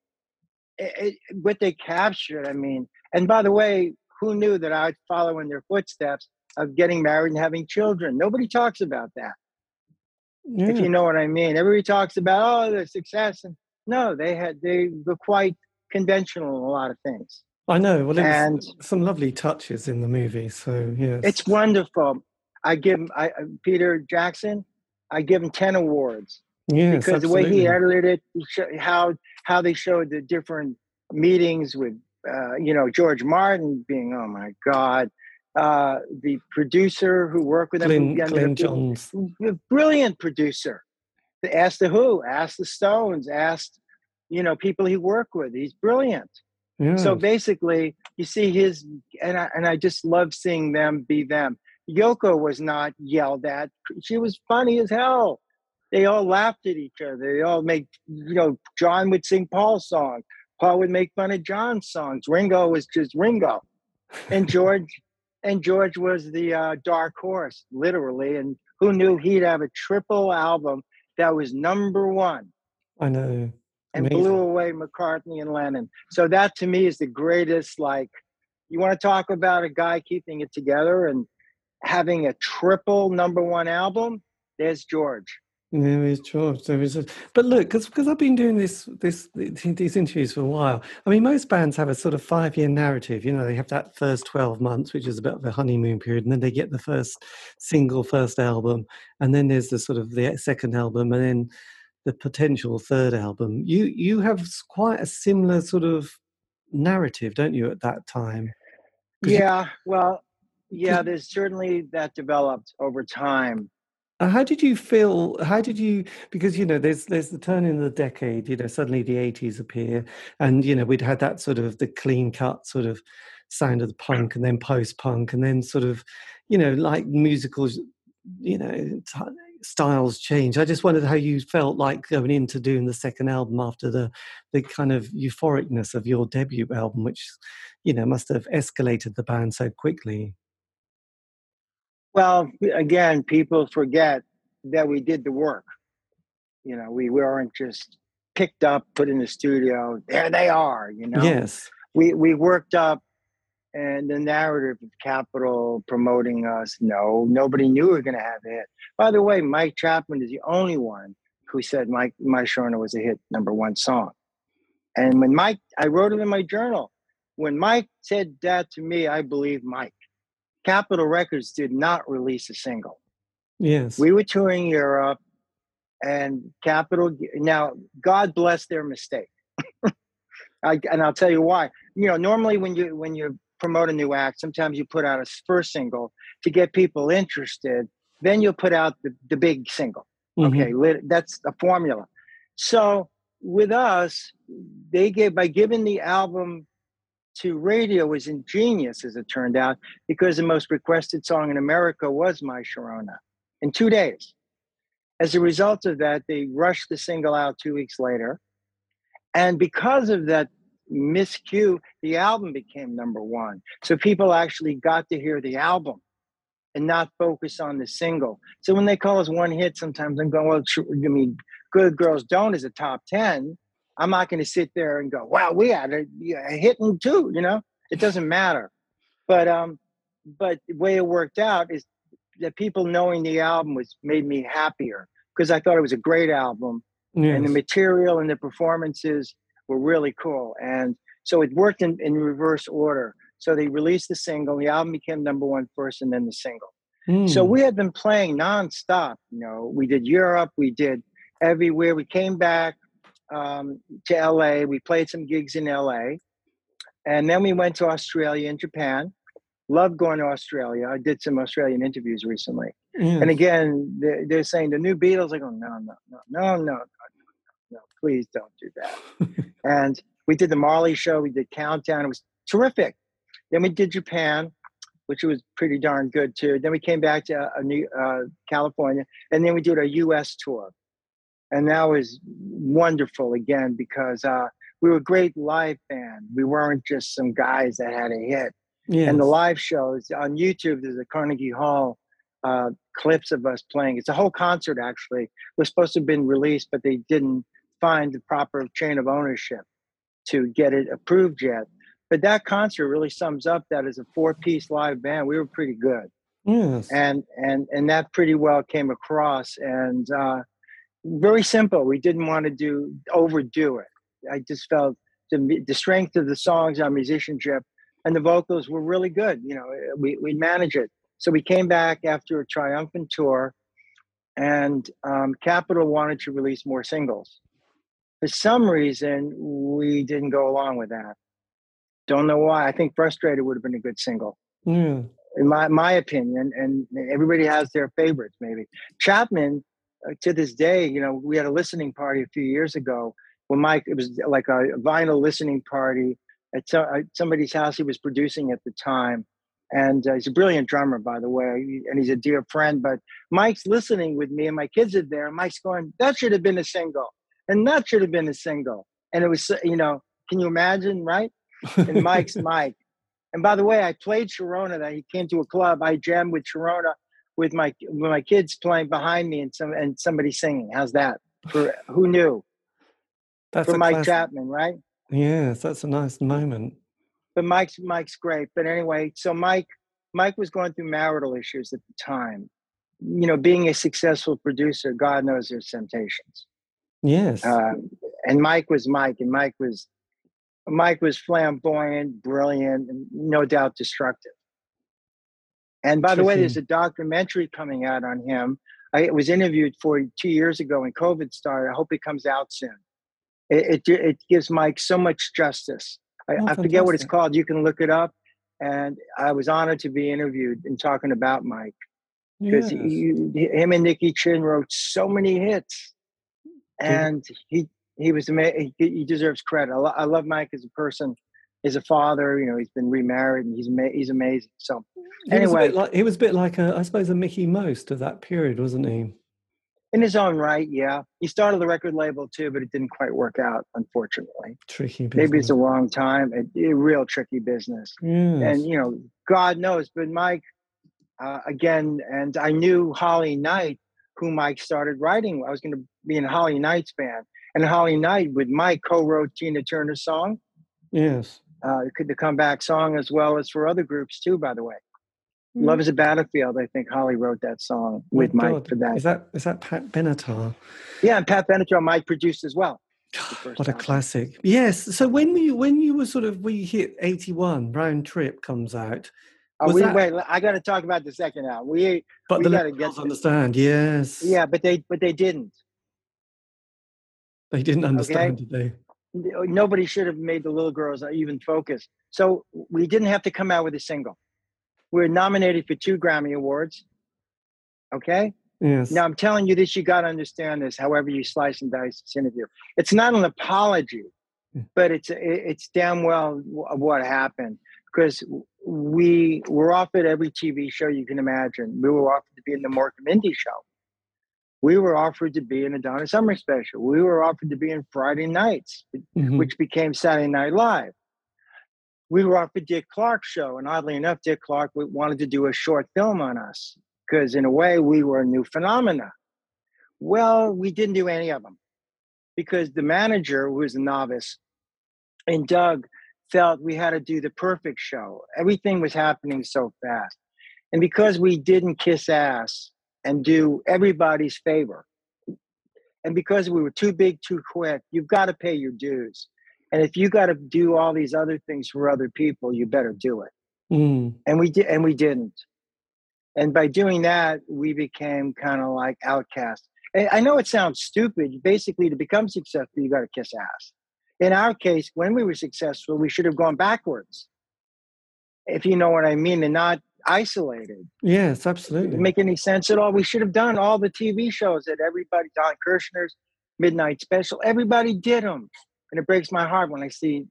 It, it, what they captured, I mean. And by the way, who knew that I'd follow in their footsteps of getting married and having children? Nobody talks about that, if you know what I mean. Everybody talks about oh the success, and no, they had they were quite conventional in a lot of things. I know. Well, And- some lovely touches in the movie. So yes, It's wonderful. I give I, uh, Peter Jackson. I give him ten awards yes, because the way he edited it, how how they showed the different meetings with uh, you know George Martin being oh my god, uh, the producer who worked with him, Glyn, who ended Glyn up being brilliant producer. Asked the Who, asked the Stones, asked you know people he worked with. He's brilliant. Yeah. So basically, you see his, and I, and I just love seeing them be them. Yoko was not yelled at. She was funny as hell. They all laughed at each other. They all make, you know, John would sing Paul's song. Paul would make fun of John's songs. Ringo was just Ringo. And George, and George was the uh, dark horse, literally. And who knew he'd have a triple album that was number one I know. And Amazing. blew away McCartney and Lennon. So that to me is the greatest. Like, you want to talk about a guy keeping it together and having a triple number one album? There's George. There is George. There is, a, but look, because I've been doing this this these interviews for a while. I mean, most bands have a sort of five year narrative. You know, they have that first twelve months, which is a bit of a honeymoon period, and then they get the first single, first album, and then there's the sort of the second album, and then the potential third album. You you have quite a similar sort of narrative, don't you? At that time, 'Cause you- Yeah, well, yeah, there's certainly that developed over time. Uh, How did you feel? How did you? Because you know, there's there's the turn in the decade. You know, suddenly the '80s appear, and you know, we'd had that sort of the clean cut sort of sound of the punk, and then post punk, and then sort of, you know, like musicals, you know, t- styles change. I just wondered how you felt like going into doing the second album after the the kind of euphoricness of your debut album, which you know must have escalated the band so quickly. Well, again, people forget that we did the work. You know, we we weren't just picked up, put in the studio. There they are. You know, Yes. we we worked up and the narrative of Capitol promoting us no nobody knew we were going to have a hit. By the way mike chapman is the only one who said mike my Sharona was a hit number one song. And when mike i wrote it in my journal when mike said that to me i believe mike. Capitol records did not release a single. Yes. we were touring europe and Capitol now god bless their mistake. I, and I'll tell you why. You know, normally when you when you promote a new act, sometimes you put out a first single to get people interested. Then you'll put out the, the big single. Mhm. Okay, that's a formula. So with us, they gave by giving the album to radio was ingenious, as it turned out, because the most requested song in America was "My Sharona" in two days. As a result of that, they rushed the single out two weeks later. And because of that miscue, the album became number one. So people actually got to hear the album and not focus on the single. So when they call us one hit, sometimes I'm going, well, I mean, Good Girls Don't is a top 10. I'm not going to sit there and go, wow, we had a, a hit in two, you know? It doesn't matter. But um, but the way it worked out is that people knowing the album was made me happier because I thought it was a great album and the material and the performances were really cool. And so it worked in, in reverse order. So they released the single, the album became number one first, and then the single. So Mm. we had been playing nonstop. You know, we did Europe, we did everywhere. We came back um, to LA. We played some gigs in LA, and then we went to Australia and Japan. Loved going to Australia. I did some Australian interviews recently, Yes. and again, they're, they're saying the new Beatles. I go, no, no, no, no, no, please don't do that. and we did the Marley show. We did Countdown. It was terrific. Then we did Japan, which was pretty darn good too. Then we came back to uh, New uh, California, and then we did a U.S. tour, and that was wonderful again because uh, we were a great live band. We weren't just some guys that had a hit. yes. And the live shows on YouTube, there's a Carnegie Hall uh, clips of us playing. It's a whole concert actually. It was supposed to have been released, but they didn't find the proper chain of ownership to get it approved yet. But that concert really sums up that as a four-piece live band, we were pretty good, yes. and and and that pretty well came across. And uh, very simple. We didn't want to do overdo it. I just felt the the strength of the songs, our musicianship, and the vocals were really good. You know, we we manage it. So we came back after a triumphant tour, and um, Capitol wanted to release more singles. For some reason, we didn't go along with that. Don't know why. I think "Frustrated" would have been a good single, yeah. in my my opinion. And everybody has their favorites. Maybe Chapman, uh, to this day, you know, we had a listening party a few years ago when Mike. It was like a vinyl listening party at so- at somebody's house he was producing at the time. And uh, he's a brilliant drummer, by the way, and he's a dear friend. But Mike's listening with me, and my kids are there. And Mike's going, "That should have been a single, and that should have been a single." And it was, you know, can you imagine, right? And Mike's Mike. And by the way, I played Sharona. That he came to a club. I jammed with Sharona with my with my kids playing behind me, and some and somebody singing. How's that? For who knew? That's For Mike class- Chapman, right? Yes, that's a nice moment. but Mike's Mike's great. But anyway, so Mike Mike was going through marital issues at the time. You know, being a successful producer, God knows there's temptations. Yes. Uh, and Mike was Mike, and Mike was Mike was flamboyant, brilliant, and no doubt destructive. And by the way, there's a documentary coming out on him. I was interviewed for two years ago when COVID started. I hope it comes out soon. It it, it gives Mike so much justice. I, Oh, I forget what it's called. You can look it up. And I was honored to be interviewed and talking about Mike because yes. him and Nicky Chinn wrote so many hits, and he he was amazing. He, he deserves credit. I, lo- I love Mike as a person, as a father. You know, he's been remarried and he's ama- he's amazing. So he was anyway. bit like he was a bit like a, I suppose a Mickie Most of that period, wasn't he? in his own right, yeah, he started the record label too, but it didn't quite work out, unfortunately. Tricky business. Maybe it's the wrong time. A, a real tricky business. yes. and you know god knows but mike uh, again and i knew holly knight who mike started writing i was going to be in holly knight's band and holly knight with mike co-wrote tina turner's song yes. uh, the comeback song as well as for other groups too by the way Mm. love is a battlefield i think holly wrote that song My with mike God. for that Is that is that Pat Benatar? yeah and pat benatar mike produced as well first What a album. classic! Yes. So when you when you were sort of we hit eighty one, round trip comes out, Oh, Was we, that- wait i got to talk about the second album we but We the gotta get understand. Yes. yeah but they but they didn't They didn't understand, did they? nobody should have made the little girls even focus. So we didn't have to come out with a single. We were nominated for two Grammy Awards. Okay. Yes. Now I'm telling you this, you got to understand this. However you slice and dice this interview, it's not an apology, Yeah. but it's it's damn well what happened because we were offered every TV show you can imagine. We were offered to be in the Mork and Mindy show. We were offered to be in the Donna Summer special. We were offered to be in Friday nights Mhm. which became Saturday Night Live. We were offered Dick Clark's show, and oddly enough, Dick Clark wanted to do a short film on us because, in a way, we were a new phenomena. Well, we didn't do any of them because the manager, who was a novice, and Doug felt we had to do the perfect show. Everything was happening so fast. And because we didn't kiss ass and do everybody's favor, and because we were too big too quick, you've got to pay your dues. And if you got to do all these other things for other people, you better do it. Mm. And we did, and we didn't. And by doing that, we became kind of like outcasts. And I know it sounds stupid. Basically, to become successful, you got to kiss ass. In our case, when we were successful, we should have gone backwards, if you know what I mean, and not isolated. Yes, absolutely. Make any sense at all? We should have done all the TV shows that everybody, Don Kirshner's Midnight Special, everybody did them. And it breaks my heart when I see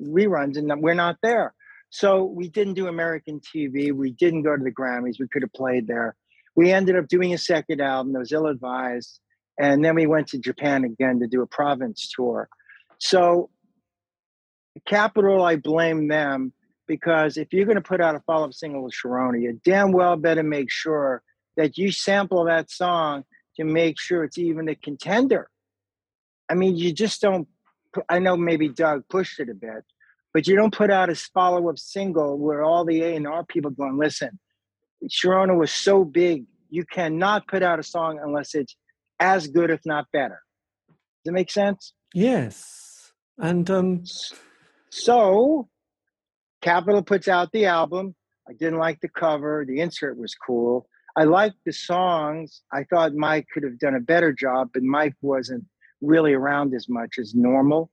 reruns and we're not there. So we didn't do American TV. We didn't go to the Grammys. We could have played there. We ended up doing a second album that was ill advised. And then we went to Japan again to do a province tour. So, Capitol, I blame them because if you're going to put out a follow up single with Sharona, you damn well better make sure that you sample that song to make sure it's even a contender. I mean, you just don't. I know maybe Doug pushed it a bit, but you don't put out a follow up single where all the A and R people going, listen, Sharona was so big, you cannot put out a song unless it's as good, if not better. Does it make sense? Yes. And um so Capitol puts out the album. I didn't like the cover. The insert was cool. I liked the songs. I thought Mike could have done a better job, but Mike wasn't really around as much as normal.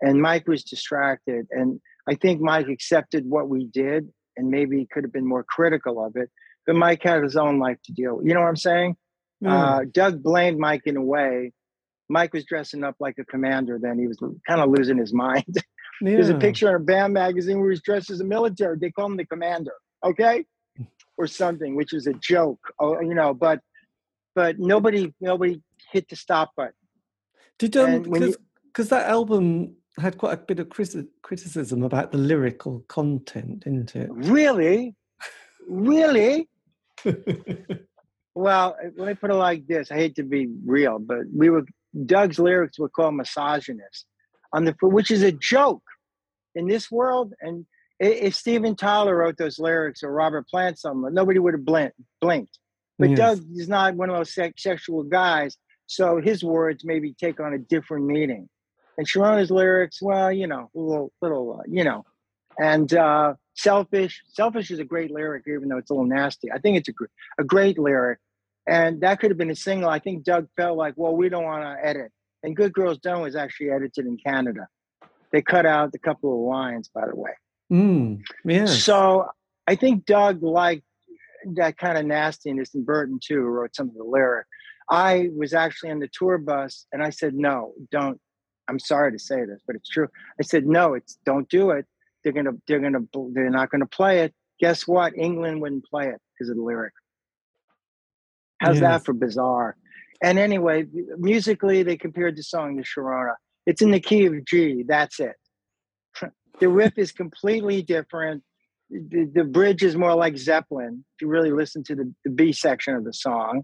And Mike was distracted. And I think Mike accepted what we did and maybe could have been more critical of it. But Mike had his own life to deal with. You know what I'm saying? Mm. Uh, Doug blamed Mike in a way. Mike was dressing up like a commander then. He was kind of losing his mind. Yeah. There's a picture in a BAM magazine where he's dressed as a military. They call him the commander, okay, or something, which is a joke, oh, you know. But but nobody nobody hit the stop button. Did um because because that album had quite a bit of criticism about the lyrical content, didn't it? Really, really. well, let me put it like this: I hate to be real, but we were Doug's lyrics were called misogynist on the which is a joke in this world. And if Steven Tyler wrote those lyrics or Robert Plant something, nobody would have blinked. blinked. But yes. Doug is not one of those sex- sexual guys, so his words maybe take on a different meaning. And Sharona's lyrics, well, you know, a little, little, uh, you know, and uh, selfish. Selfish is a great lyric, even though it's a little nasty. I think it's a, gr- a great lyric, and that could have been a single. I think Doug felt like, well, we don't want to edit. And Good Girls Don't was actually edited in Canada. They cut out a couple of lines, by the way. Mm, yeah. So I think Doug liked that kind of nastiness, and Berton too wrote some of the lyric. I was actually on the tour bus, and I said, "No, don't." I'm sorry to say this, but it's true. I said, "No, it's don't do it. They're gonna, they're gonna, they're not gonna play it." Guess what? England wouldn't play it because of the lyric. How's yes. that for bizarre? And anyway, musically, they compared the song to Sharona. It's in the key of G. That's it. the riff is completely different. The, the, bridge is more like Zeppelin. If you really listen to the, the B section of the song,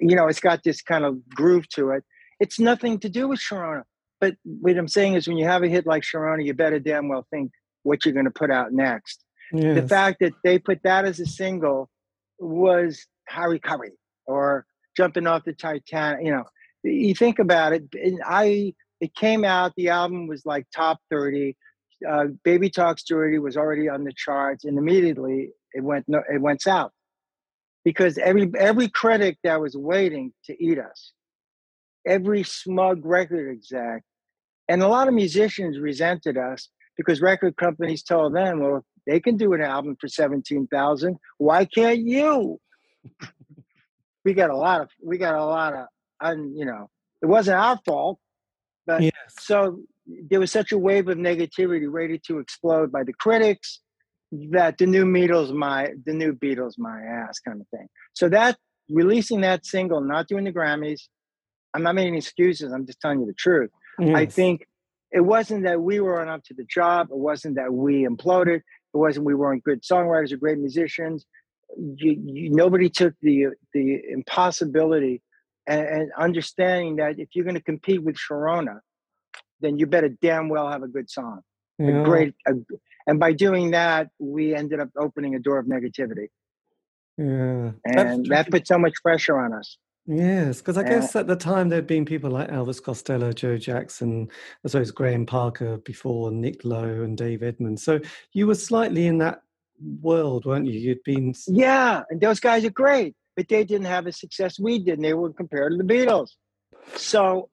you know, it's got this kind of groove to it. It's nothing to do with Sharona. But what I'm saying is, when you have a hit like Sharona, you better damn well think what you're going to put out next. Yes. The fact that they put that as a single was hara-kiri or jumping off the Titanic. You know, you think about it. I it came out. The album was like top thirty. Uh, Baby Talks Dirty was already on the charts, and immediately it went it went south because every every critic that was waiting to eat us, every smug record exec, and a lot of musicians resented us because record companies told them, well, they can do an album for seventeen thousand. Why can't you? We got a lot of we got a lot of un, you know it wasn't our fault but yes. so there was such a wave of negativity ready to explode by the critics that the new Beatles my the new Beatles my ass kind of thing. So that releasing that single, not doing the Grammys, I'm not making excuses. I'm just telling you the truth. Yes. I think it wasn't that we weren't up to the job. It wasn't that we imploded. It wasn't we weren't good songwriters or great musicians you, you, nobody took the the impossibility and, and understanding that if you're going to compete with Sharona, then you better damn well have a good song, yeah. a great. A, and by doing that, we ended up opening a door of negativity. Yeah, and that put so much pressure on us. Yes, because I guess at the time there'd been people like Elvis Costello, Joe Jackson, well as Graham Parker before, Nick Lowe and Dave Edmunds. So you were slightly in that world, weren't you? You'd been yeah, and those guys are great, but they didn't have the success we did, and they were compared to the Beatles. So,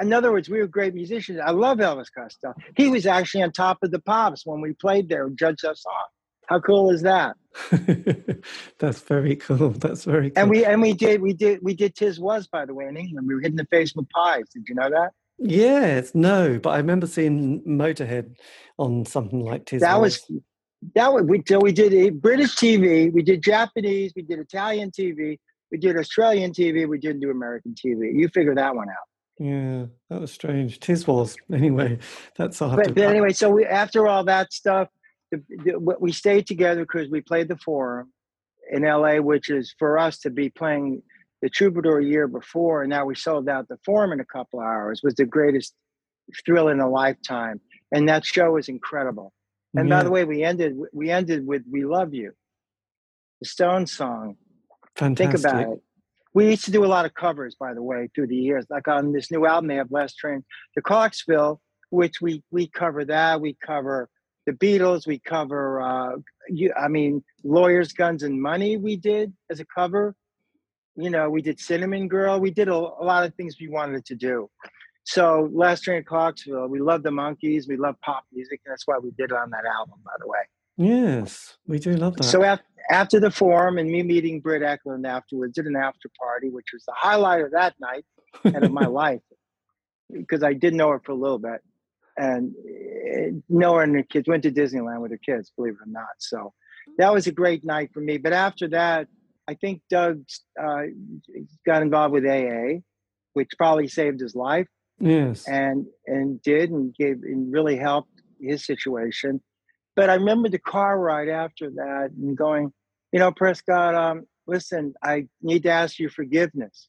in other words, we were great musicians. I love Elvis Costello. He was actually on top of the pops when we played there and judged us off. How cool is that? That's very cool. That's very cool. And we and we did we did we did Tiswas by the way in England. We were hitting the face with pies. Did you know that? Yes, no, but I remember seeing Motorhead on something like Tis That was that was we so we did British TV, we did Japanese, we did Italian TV, we did Australian TV, we didn't do American TV. You figure that one out. Yeah, that was strange. Tiswas anyway. That's all. But, but anyway, so we, after all that stuff, the, the, we stayed together because we played the Forum in LA, which is for us to be playing the Troubadour a year before, and now we sold out the Forum in a couple hours. Was the greatest thrill in a lifetime, and that show was incredible. And yeah. by the way, we ended we ended with "We Love You," the Stones song. Fantastic. Think about it. We used to do a lot of covers, by the way, through the years. Like on this new album, they have "Last Train to Clarksville," which we we cover that. We cover the Beatles. We cover. Uh, you, I mean, "Lawyers, Guns, and Money." We did as a cover. You know, we did "Cinnamon Girl." We did a, a lot of things we wanted to do. So Last Train to Clarksville, we love the Monkees, we love pop music, and that's why we did it on that album, by the way. Yes, we do love that. So after, after the forum and me meeting Britt Ekland afterwards at an after party, which was the highlight of that night and of my life, because I did know her for a little bit, and eh, Noah and the kids went to Disneyland with her kids, believe it or not. So that was a great night for me. But after that, I think Doug uh, got involved with AA, which probably saved his life. Yes. And and did and gave and really helped his situation. But I remember the car ride after that and going, you know, Prescott, um, listen, I need to ask you forgiveness.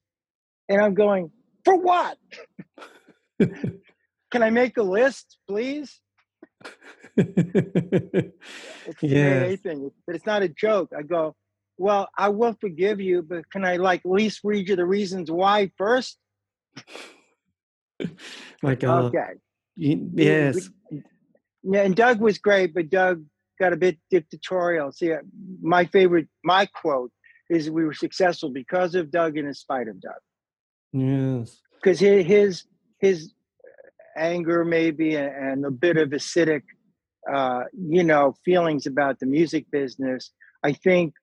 And I'm going, for what? Can I make a list, please? it's yes. but it's not a joke. I go, well, I will forgive you, but can I like at least read you the reasons why first? My God. Okay. yes. Yeah, and Doug was great, but Doug got a bit dictatorial. See, uh, my favorite, my quote is, "We were successful because of Doug and in spite of Doug." Yes. Because his his anger, maybe, and a bit of acidic, uh, you know, feelings about the music business, I think,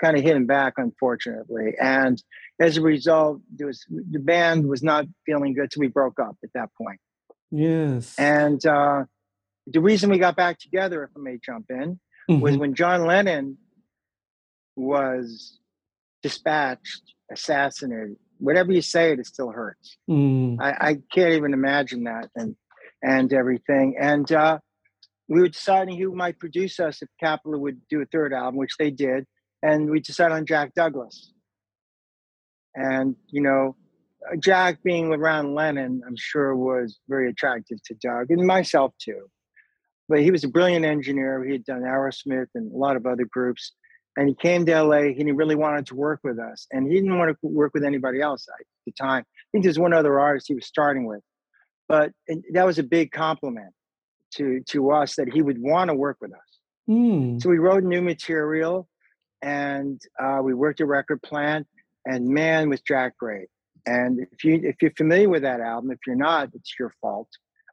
kind of hit him back, unfortunately. And as a result, there was the band was not feeling good, so we broke up at that point. Yes. And uh, the reason we got back together, if I may jump in, mm-hmm. was when John Lennon was dispatched, assassinated. Whatever you say, it, still hurts. Mm. I, I, can't even imagine that and and everything. And uh, we were deciding who might produce us if Capitol would do a third album, which they did and we decided on Jack Douglas. And you know, Jack being around Lennon, I'm sure was very attractive to Doug and myself too. But he was a brilliant engineer. He had done Aerosmith and a lot of other groups. And he came to LA and he really wanted to work with us. And he didn't want to work with anybody else at the time. I think there's one other artist he was starting with. But that was a big compliment to to us that he would want to work with us. Mm. So we wrote new material and uh, we worked a record plant. And man, was Jack great. And if you if you're familiar with that album, if you're not, it's your fault.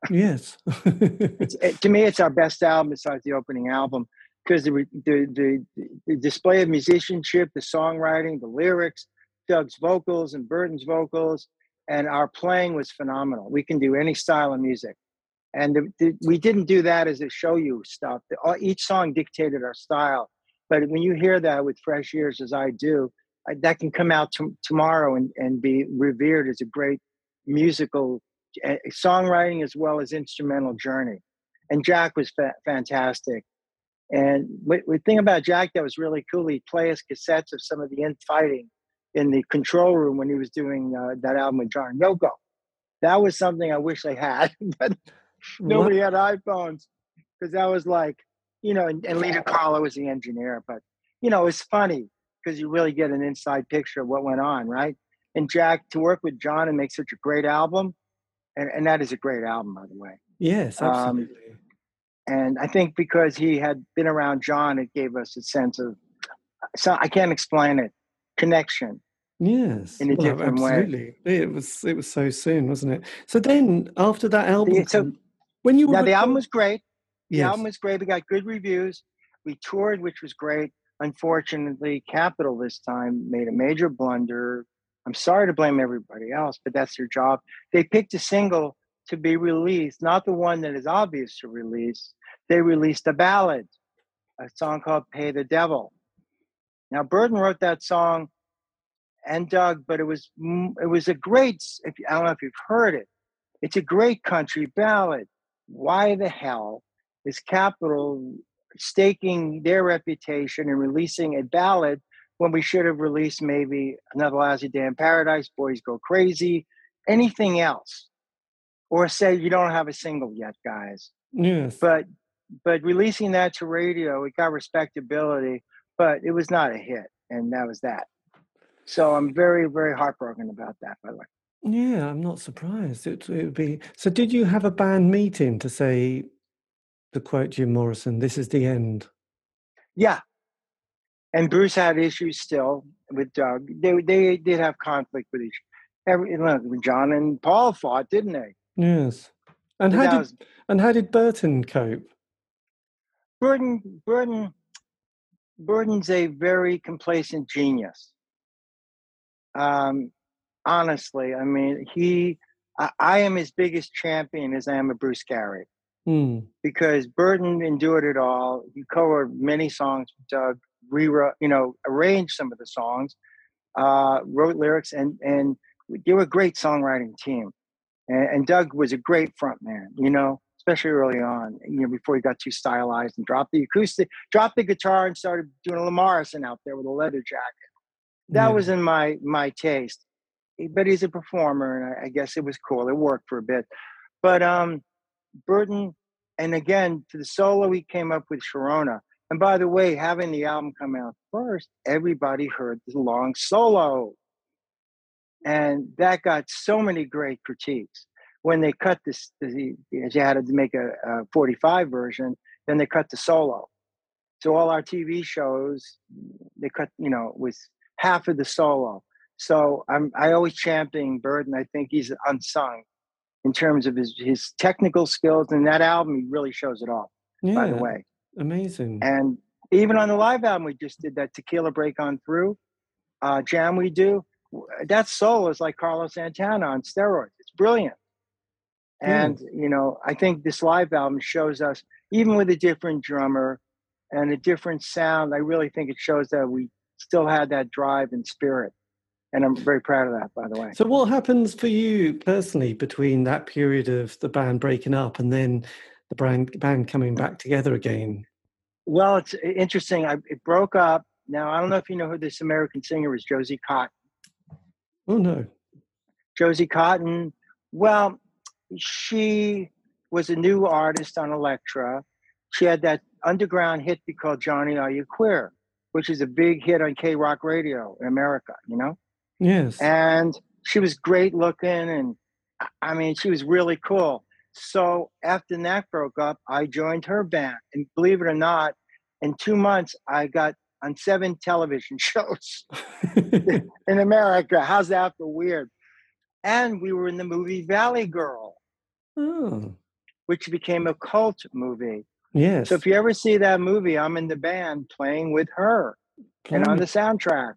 Yes. it, to me, it's our best album besides the opening album because the, the, the the display of musicianship, the songwriting, the lyrics, Doug's vocals and Berton's vocals, and our playing was phenomenal. We can do any style of music, and the, the, we didn't do that as a show you stuff. each song dictated our style, but when you hear that with fresh ears, as I do, I, that can come out tomorrow and, and be revered as a great musical uh, songwriting as well as instrumental journey. And Jack was fa- fantastic. And the thing about Jack that was really cool, he'd play us cassettes of some of the infighting in the control room when he was doing uh, that album with John Yoko. That was something I wish I had, but nobody what? had iPhones because that was like you know, and, and Lee DeCarlo was the engineer, but you know, it's funny because you really get an inside picture of what went on, right? And Jack to work with John and make such a great album, and, and that is a great album, by the way. Yes, um, absolutely. Um, and I think because he had been around John, it gave us a sense of so I can't explain it connection. Yes, in a well, different way. absolutely. It was it was so soon, wasn't it? So then after that album, so- when you were Now the album was great. The yes. album was great. We got good reviews. We toured, which was great. Unfortunately, Capitol this time made a major blunder. I'm sorry to blame everybody else, but that's their job. They picked a single to be released, not the one that is obvious to release. They released a ballad, a song called Pay the Devil. Now, Berton wrote that song and Doug, but it was it was a great. If I don't know if you've heard it, it's a great country ballad. Why the hell is Capitol staking their reputation and releasing a ballad when we should have released maybe another lousy day in paradise, boys go crazy, anything else, or say you don't have a single yet, guys. yes. But but releasing that to radio, it got respectability, but it was not a hit, and that was that. So I'm very very heartbroken about that. By the way, Yeah, I'm not surprised. It, it would be. So, did you have a band meeting to say, to quote Jim Morrison, "This is the end"? yeah. And Bruce had issues still with Doug. They they did have conflict with each. Every look, John and Paul fought, didn't they? Yes. And But how did was- and how did Berton cope? Berton, Berton, Berton's a very complacent genius. Um, honestly, I mean, he, I, I am his biggest champion as I am a Bruce Gary Hmm. because Berton endured it all. He co-wrote many songs with Doug, rewrote, you know, arranged some of the songs, uh, wrote lyrics, and and they were a great songwriting team. And, and Doug was a great front man, you know, especially early on, you know, before he got too stylized and dropped the acoustic, dropped the guitar and started doing a Morrison out there with a leather jacket. That Yeah. was in my my taste. But he's a performer, and I guess it was cool. It worked for a bit. But um, Berton, and again, to the solo, he came up with Sharona. And by the way, having the album come out first, everybody heard the long solo. And that got so many great critiques. When they cut this, the, as you had to make a, a 45 version, then they cut the solo. So all our TV shows, they cut, you know, with half of the solo. So I'm I always champion Berton. I think he's unsung in terms of his his technical skills. And that album, he really shows it off. yeah, By the way, amazing. and even on the live album we just did that tequila break on through uh jam we do that soul is like carlos santana on steroids it's brilliant and you know i think this live album shows us even with a different drummer and a different sound i really think it shows that we still had that drive and spirit and i'm very proud of that by the way So, what happens for you personally between that period of the band breaking up and then the band band coming back together again? well it's interesting I, it broke up now i don't know if you know who this american singer is josie cotton Oh no. Josie Cotton. Well, she was a new artist on Elektra. She had that underground hit called Johnny Are You Queer, which is a big hit on K Rock Radio in America, you know? Yes. And she was great looking and I- mean, she was really cool. So after that broke up, I joined her band. And believe it or not, in two months, I got on seven television shows in America. How's that for weird? And we were in the movie Valley Girl, oh. which became a cult movie. Yes. So if you ever see that movie, I'm in the band playing with her and on the soundtrack.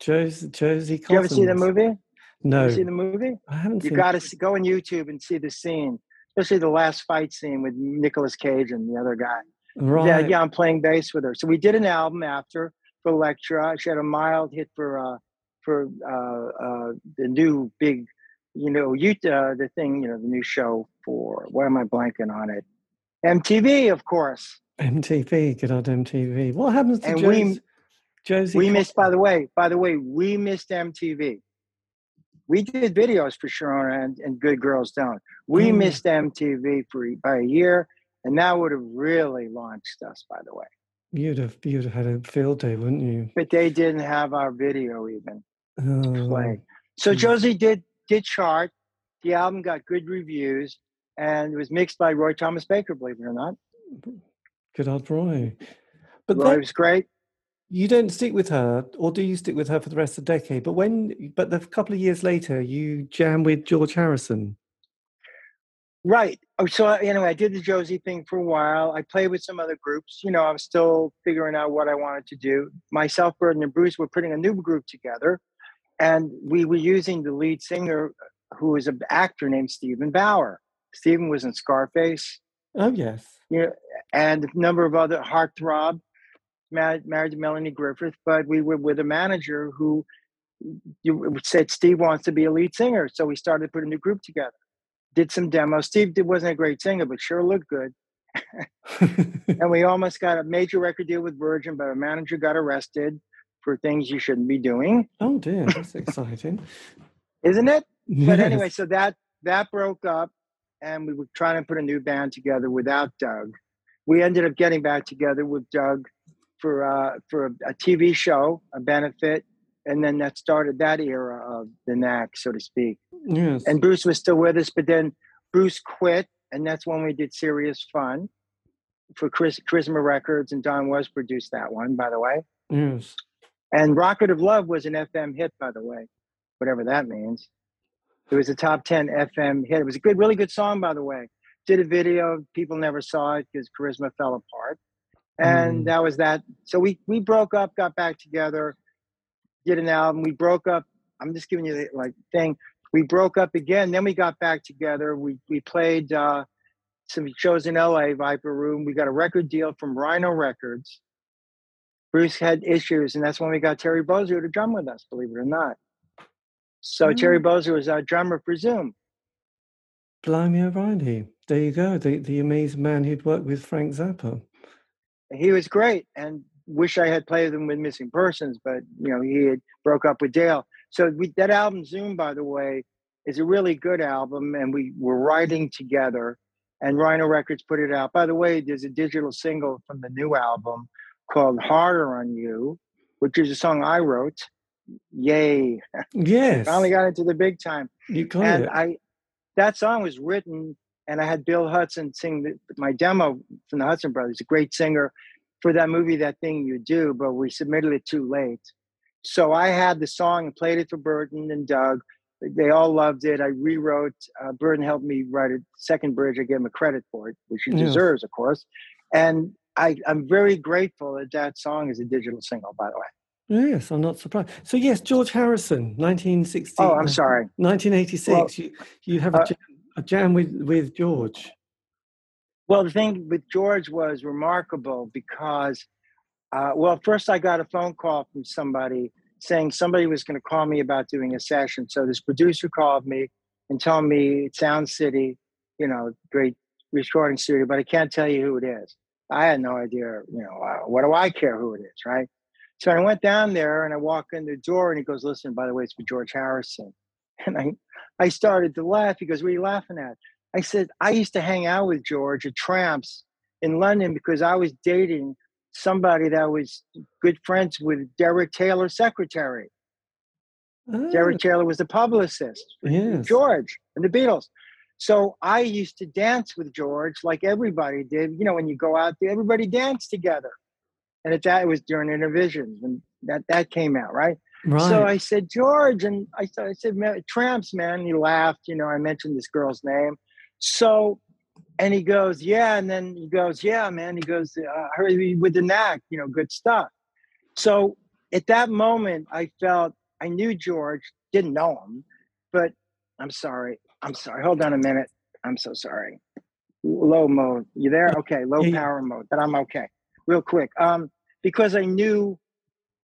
Josie, Josie Did you ever see the movie? No, You see the movie? I haven't You got to go on YouTube and see the scene, especially the last fight scene with Nicolas Cage and the other guy. Right. Yeah, yeah, I'm playing bass with her. So we did an album after for Elektra. She had a mild hit for uh for uh uh the new big, you know, Utah the thing, you know, the new show for why am I blanking on it? MTV, of course. MTV, good old MTV. What happens to And Josie? Josie we missed by the way, by the way, we missed MTV. We did videos for Sharona and, and Good Girls Don't. We Oh. missed MTV for by a year, and that would have really launched us, by the way. You'd have you'd have had a field day, wouldn't you? But they didn't have our video even. Oh, play. So Mm. Josie did did chart. The album got good reviews and it was mixed by Roy Thomas Baker, believe it or not. Good old Roy. But Roy then was great. You don't stick with her, or do you stick with her for the rest of the decade? But when, but the couple of years later, you jam with George Harrison. Right. Oh, so uh, anyway, I did the Josie thing for a while. I played with some other groups. You know, I was still figuring out what I wanted to do. Myself, Berton, and Bruce were putting a new group together, and we were using the lead singer, who was an actor named Steven Bauer. Steven was in Scarface. Oh yes. You know, and a number of other heartthrob, married, married to Melanie Griffith. But we were with a manager who said Steve wants to be a lead singer, so we started putting a new group together did some demos. Steve wasn't a great singer, but sure looked good. and we almost got a major record deal with Virgin, but our manager got arrested for things you shouldn't be doing. oh dear, that's exciting. Isn't it? But anyway, so that that broke up and we were trying to put a new band together without Doug. We ended up getting back together with Doug for uh, for a, a TV show, a benefit, and then that started that era of the knack, so to speak. yes. and Bruce was still with us, but then Bruce quit, and that's when we did Serious Fun for Chris Charisma Records, and Don was produced that one, by the way. yes. And Rocket O' Love was an FM hit, by the way, whatever that means. It was a top ten FM hit. It was a good, really good song, by the way. Did a video, people never saw it because Charisma fell apart, and Mm. that was that. So we we broke up, got back together, did an album. We broke up. I'm just giving you the like thing we broke up again. Then we got back together. We we played uh, some shows in LA, Viper Room. We got a record deal from Rhino Records. Bruce had issues, and that's when we got Terry Bozzio to drum with us. Believe it or not. So Terry Bozzio was our drummer for Zoom. Blimey O'Reilly. There you go. The the amazing man who'd worked with Frank Zappa. He was great, and wish I had played them with Missing Persons, but you know he had broke up with Dale. So we, that album Zoom, by the way, is a really good album, and we were writing together. And Rhino Records put it out. By the way, there's a digital single from the new album called "Harder on You," which is a song I wrote. Yay! Yes. Finally got into the big time you got and it. I that song was written and I had Bill Hudson sing the, my demo from the Hudson Brothers, a great singer for that movie, That Thing You Do, but we submitted it too late. So I had the song and played it for Berton and Doug. They all loved it. I rewrote. Uh, Berton helped me write a second bridge. I gave him a credit for it, which he Yeah. deserves, of course. And I, I'm very grateful that that song is a digital single, by the way. Yes, I'm not surprised. So yes, George Harrison, 1960. Oh, I'm sorry. 1986. you you have a uh, a jam with with George. Well, the thing with George was remarkable because, uh, well, first I got a phone call from somebody saying somebody was going to call me about doing a session. So this producer called me and told me it's Sound City, you know, great recording studio, but I can't tell you who it is. I had no idea, you know, uh, what do I care who it is, right? So I went down there and I walk in the door and he goes, listen, by the way, it's for George Harrison. And I, I started to laugh. He goes, what are you laughing at? I said, I used to hang out with George at Tramps in London because I was dating somebody that was good friends with Derek Taylor's secretary. Derek oh. Taylor was the publicist yes. George and the Beatles. So I used to dance with George like everybody did. You know, when you go out there, everybody danced together. And at that, it was during Intervision when that, that came out, right? Right. So I said, George, and I, said- I said, Tramps, man. He laughed. You know, I mentioned this girl's name. So, and he goes, yeah. And then he goes, yeah, man. He goes, uh, I heard you with the knack, you know, good stuff. So at that moment, I felt I knew George, didn't know him, but I'm sorry. I'm sorry. Hold on a minute. I'm so sorry. Low mode. You there? Okay. Low power mode. But I'm okay. Real quick. Um, because I knew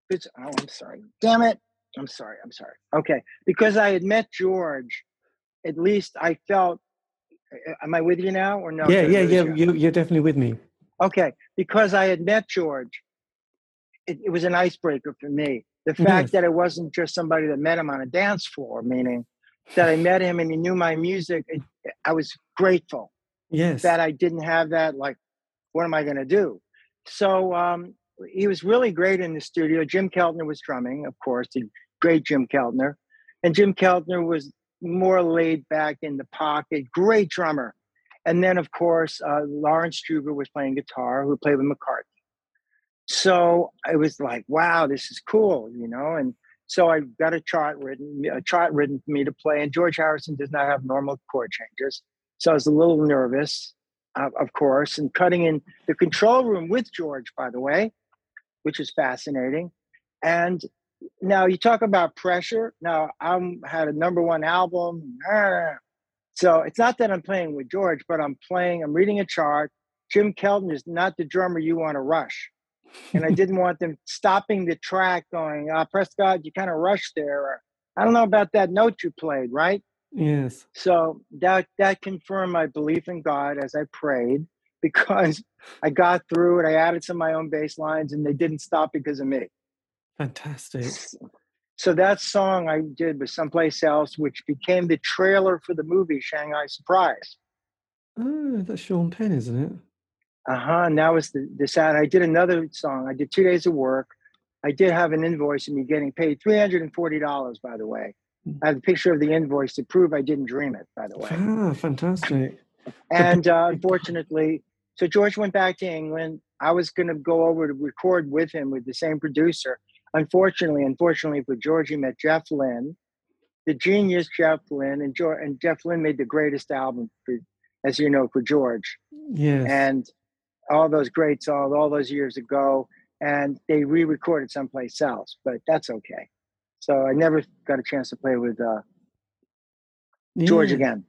it's oh, I'm sorry. Damn it. I'm sorry. I'm sorry. Okay. Because I had met George, at least I felt am I with you now or no? yeah, yeah, yeah. you? You, you're definitely with me. Okay, because I had met George, it, it was an icebreaker for me. The fact Yes. that it wasn't just somebody that met him on a dance floor, meaning that I met him and he knew my music, it, I was grateful Yes. that I didn't have that. Like, what am I going to do? So um, he was really great in the studio. Jim Keltner was drumming, of course, the great Jim Keltner. And Jim Keltner was more laid back in the pocket, great drummer. And then, of course, uh, Laurence Juber was playing guitar, who played with McCartney. So it was like, wow, this is cool, you know. And so I got a chart written, a chart written for me to play. And George Harrison does not have normal chord changes, so I was a little nervous, uh, of course. And cutting in the control room with George, by the way, which is fascinating. And now you talk about pressure. Now I'm had a number one album. So it's not that I'm playing with George, but I'm playing, I'm reading a chart. Jim Keltner is not the drummer you want to rush. And I didn't want them stopping the track going, uh, Prescott, you kind of rushed there. Or, I don't know about that note you played, right? Yes. So that that confirmed my belief in God as I prayed because I got through it. I added some of my own bass lines and they didn't stop because of me. Fantastic. So that song I did was someplace else, which became the trailer for the movie Shanghai Surprise. Oh, that's Sean Penn, isn't it? Uh huh. And that was the, the sad. I did another song. I did two days of work. I did have an invoice of me getting paid three hundred and forty dollars. By the way, Mm. I have a picture of the invoice to prove I didn't dream it. By the way, Ah, fantastic. And uh, unfortunately, so George went back to England. I was going to go over to record with him with the same producer. Unfortunately, unfortunately for George, he met Jeff Lynne, the genius Jeff Lynne, and, George, and Jeff Lynne made the greatest album, for, as you know, for George. Yes. And all those great songs, all those years ago, and they re-recorded someplace else, but that's okay. So I never got a chance to play with uh, George Yeah. again,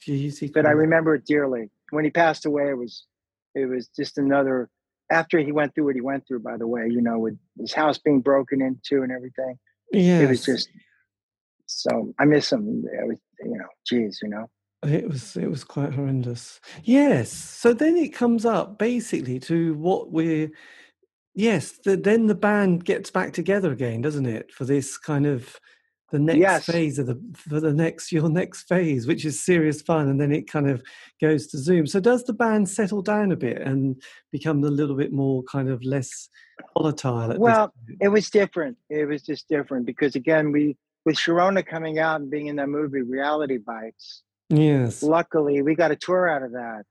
Jeez, but I remember it dearly. When he passed away, it was it was just another. After he went through what he went through, by the way, you know, with his house being broken into and everything, yes. it was just. So I miss him. It was, you know, geez, you know. It was it was quite horrendous. Yes. So then it comes up basically to what we're yes, the, then the band gets back together again, doesn't it? For this kind of the next Yes. phase of the for the next your next phase, which is serious fun, and then it kind of goes to Zoom. So does the band settle down a bit and become a little bit more kind of less volatile at Well. It was different. It was just different because again, we with Sharona coming out and being in that movie, Reality Bites. Yes. Luckily, we got a tour out of that.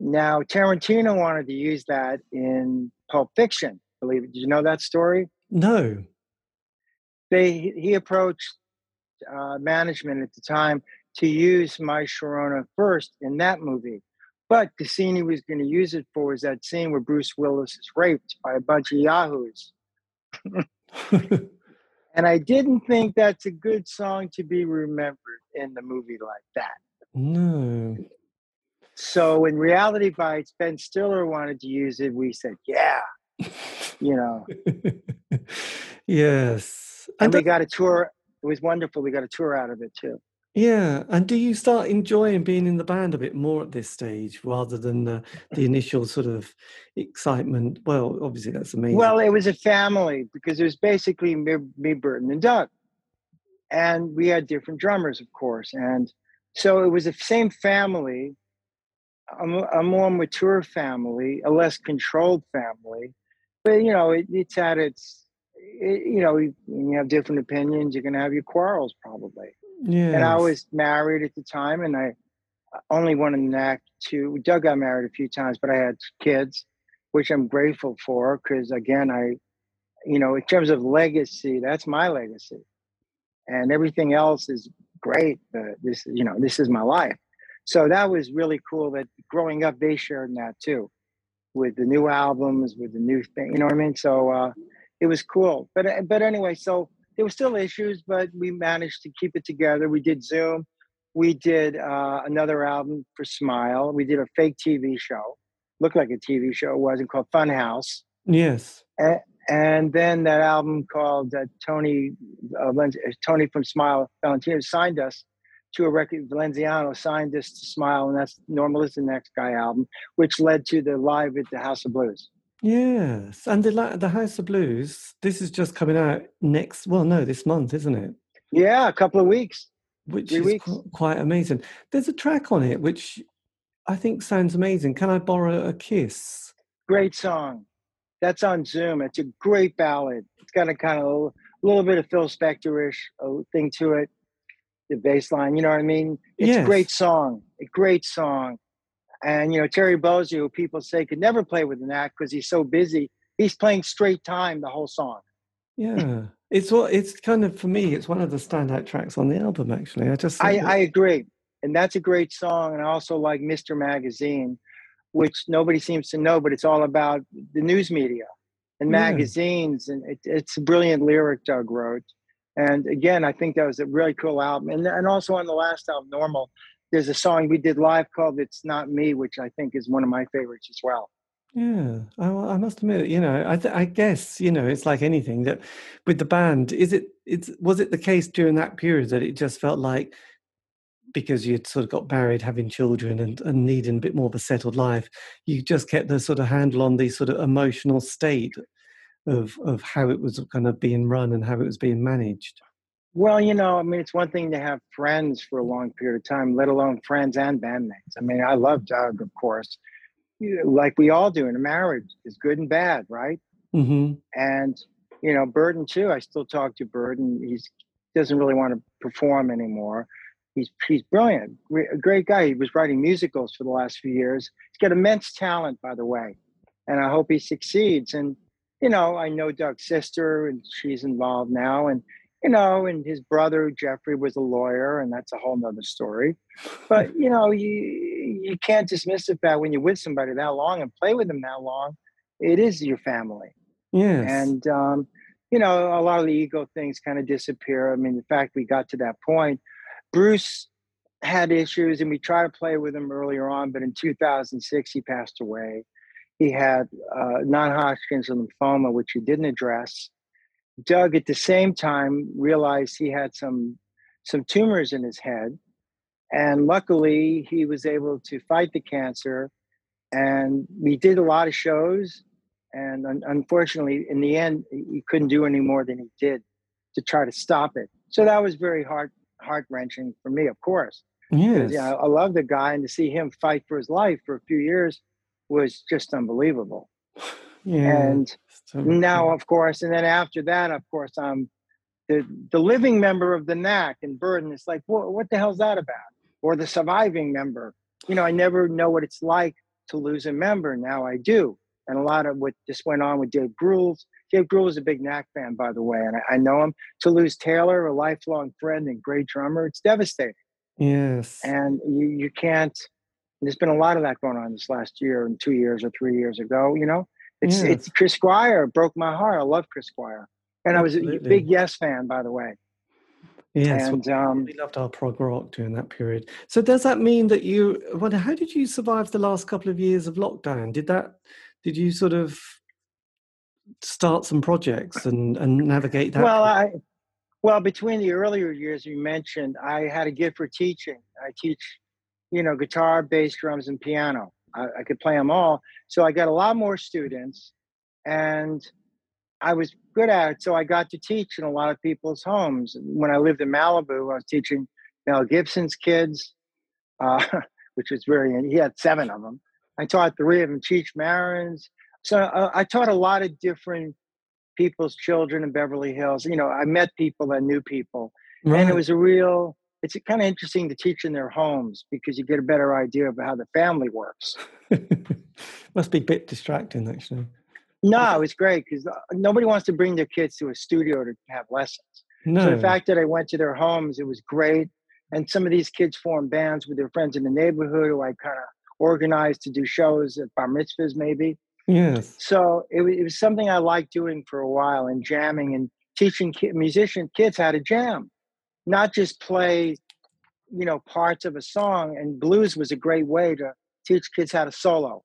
Now, Tarantino wanted to use that in Pulp Fiction. Believe it? Did you know that story? No. They he approached uh, management at the time to use My Sharona first in that movie, but the scene he was going to use it for was that scene where Bruce Willis is raped by a bunch of yahoos. And I didn't think that's a good song to be remembered in the movie like that. no. So in Reality Bites, Ben Stiller wanted to use it, we said, yeah, you know. yes. And And we got a tour. It was wonderful. We got a tour out of it too. Yeah, and do you start enjoying being in the band a bit more at this stage rather than the, the initial sort of excitement? Well, obviously that's amazing. Well, it was a family because it was basically me, me, Berton, and Doug. And we had different drummers, of course. And so it was the same family, a, a more mature family, a less controlled family. But, you know, it, it's at its, it, you know, you, you have different opinions, you're going to have your quarrels probably. yeah, And I was married at the time, and I only one in neck to Doug got married a few times, but I had kids, which I'm grateful for because again, I, you know, in terms of legacy, that's my legacy, and everything else is great. But this, you know, this is my life. So that was really cool that growing up, they shared in that too, with the new albums, with the new thing. You know what I mean? So uh, it was cool. But but anyway, so there were still issues, but we managed to keep it together. We did Zoom. We did uh, another album for Smile. We did a fake TV show, looked like a TV show. It wasn't called Funhouse. yes, And then that album called uh, Tony uh, uh, Tony from Smile Valentino signed us to a record. Valenziano signed us to Smile, and that's Normal is the Next Guy album, which led to the live at the House of Blues. Yes. And the the House of Blues. This is just coming out next. Well, no, this month, isn't it? Yeah, a couple of weeks. Which Three is weeks. qu- quite amazing. There's a track on it which I think sounds amazing. Can I borrow a kiss? Great song. That's on Zoom. It's a great ballad. It's got a kind of a little bit of Phil Spector-ish uh, thing to it. The bass line, you know what I mean? It's a great song. a great song. And you know, Terry Bozzio, who people say could never play with an act because he's so busy, he's playing straight time the whole song. Yeah. It's what it's kind of for me, it's one of the standout tracks on the album actually. I just I, I agree. And that's a great song. And I also like Mr. Magazine, which nobody seems to know, but it's all about the news media and yeah. magazines. And it, it's a brilliant lyric Doug wrote. And again, I think that was a really cool album. And, and also on the last album, Normal, there's a song we did live called It's Not Me, which I think is one of my favorites as well. Yeah, I, I must admit, you know, I, th- I guess you know it's like anything that with the band. Is it? It's was it the case during that period that it just felt like because you'd sort of got married, having children, and, and needing a bit more of a settled life, you just kept the sort of handle on the sort of emotional state of of how it was kind of being run and how it was being managed. Well, you know, I mean, it's one thing to have friends for a long period of time, let alone friends and bandmates. I mean, I love Doug, of course, like we all do in a marriage, is good and bad, right? Mm-hmm. And you know, Berton too. I still talk to Berton. He doesn't really want to perform anymore. He's he's brilliant, a great guy. He was writing musicals for the last few years. He's got immense talent, by the way, and I hope he succeeds. And you know, I know Doug's sister, and she's involved now, and you know, and his brother Jeffrey was a lawyer, and that's a whole nother story. But you know, you you can't dismiss the fact when you're with somebody that long and play with them that long, it is your family. Yes. And um, you know, a lot of the ego things kind of disappear. I mean, the fact we got to that point, Bruce had issues, and we tried to play with him earlier on, but in 2006 he passed away. He had uh, non-Hodgkin's lymphoma, which he didn't address Doug at the same time realized he had some some tumors in his head. And luckily he was able to fight the cancer. And we did a lot of shows. And un- unfortunately in the end he couldn't do any more than he did to try to stop it. So that was very heart heart wrenching for me of course. Yes. yeah i love the guy and to see him fight for his life for a few years was just unbelievable. Yeah. and now, hmm. of course, and then after that, of course, I'm the the living member of the Knack and Berton. It's like, what, what the hell's that about? Or the surviving member. You know, I never know what it's like to lose a member. Now I do. And a lot of what just went on with Dave Grohl. Dave Grohl is a big Knack fan, by the way, and I, I know him. To lose Taylor, a lifelong friend and great drummer, it's devastating. Yes. And you, you can't, there's been a lot of that going on this last year and two years or three years ago, you know? It's it's Chris Squire broke my heart. I love Chris Squire, and Absolutely. I was a big Yes fan, by the way. Yes, and, um, we loved our prog rock during that period. So does that mean that you? Well, how did you survive the last couple of years of lockdown? Did that? Did you sort of start some projects and and navigate that? Well, I well between the earlier years you mentioned, I had a gift for teaching. I teach, you know, guitar, bass, drums, and piano. I, I could play them all. So I got a lot more students and I was good at it. So I got to teach in a lot of people's homes. When I lived in Malibu, I was teaching Mel Gibson's kids, uh, which was very, he had seven of them. I taught three of them, Cheech Marin's. So uh, I taught a lot of different people's children in Beverly Hills. You know, I met people that knew people. Right. And it was a real, it's kind of interesting to teach in their homes because you get a better idea of how the family works. Must be a bit distracting, actually. No, it's great because uh, nobody wants to bring their kids to a studio to have lessons. No. So the fact that I went to their homes, it was great. And some of these kids formed bands with their friends in the neighborhood who I kind of organized to do shows at bar mitzvahs, maybe. Yes. So it, it was something I liked doing for a while and jamming and teaching ki- musician kids how to jam not just play, you know, parts of a song. And blues was a great way to teach kids how to solo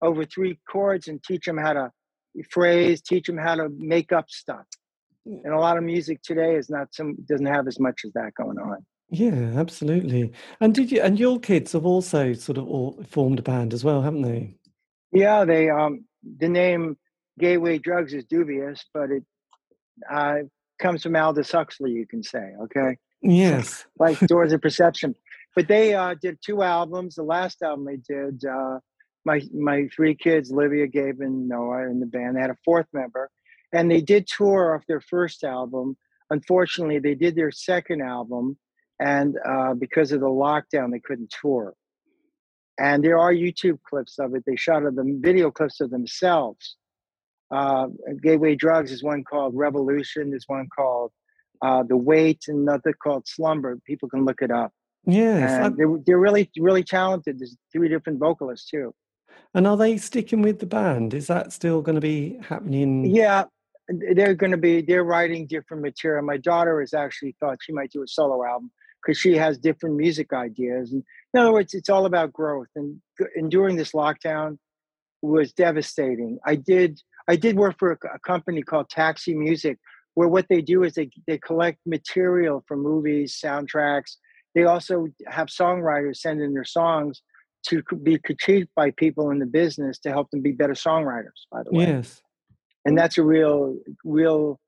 over three chords and teach them how to phrase, teach them how to make up stuff. And a lot of music today is not some doesn't have as much as that going on. Yeah, absolutely. And did you and your kids have also sort of all formed a band as well, haven't they? Yeah, they um the name Gateway Drugs is dubious, but it uh, comes from Aldous Huxley, you can say, okay? Yes. like Doors of Perception. But they uh, did two albums. The last album they did, uh, my my three kids, Livia, Gabe, and Noah, in the band. They had a fourth member, and they did tour off their first album. Unfortunately, they did their second album, and uh, because of the lockdown, they couldn't tour. And there are YouTube clips of it. They shot of the video clips of themselves. Uh, Gateway Drugs is one called Revolution. There's one called uh, The Weight, and another called Slumber. People can look it up. Yeah, they're, they're really really talented. There's three different vocalists too. And are they sticking with the band? Is that still going to be happening? Yeah, they're going to be. They're writing different material. My daughter has actually thought she might do a solo album because she has different music ideas. And in other words, it's all about growth. And enduring this lockdown was devastating. I did I did work for a, a company called Taxi Music, where what they do is they they collect material from movies, soundtracks. They also have songwriters send in their songs to be critiqued by people in the business to help them be better songwriters. By the way, yes, and that's a real, real,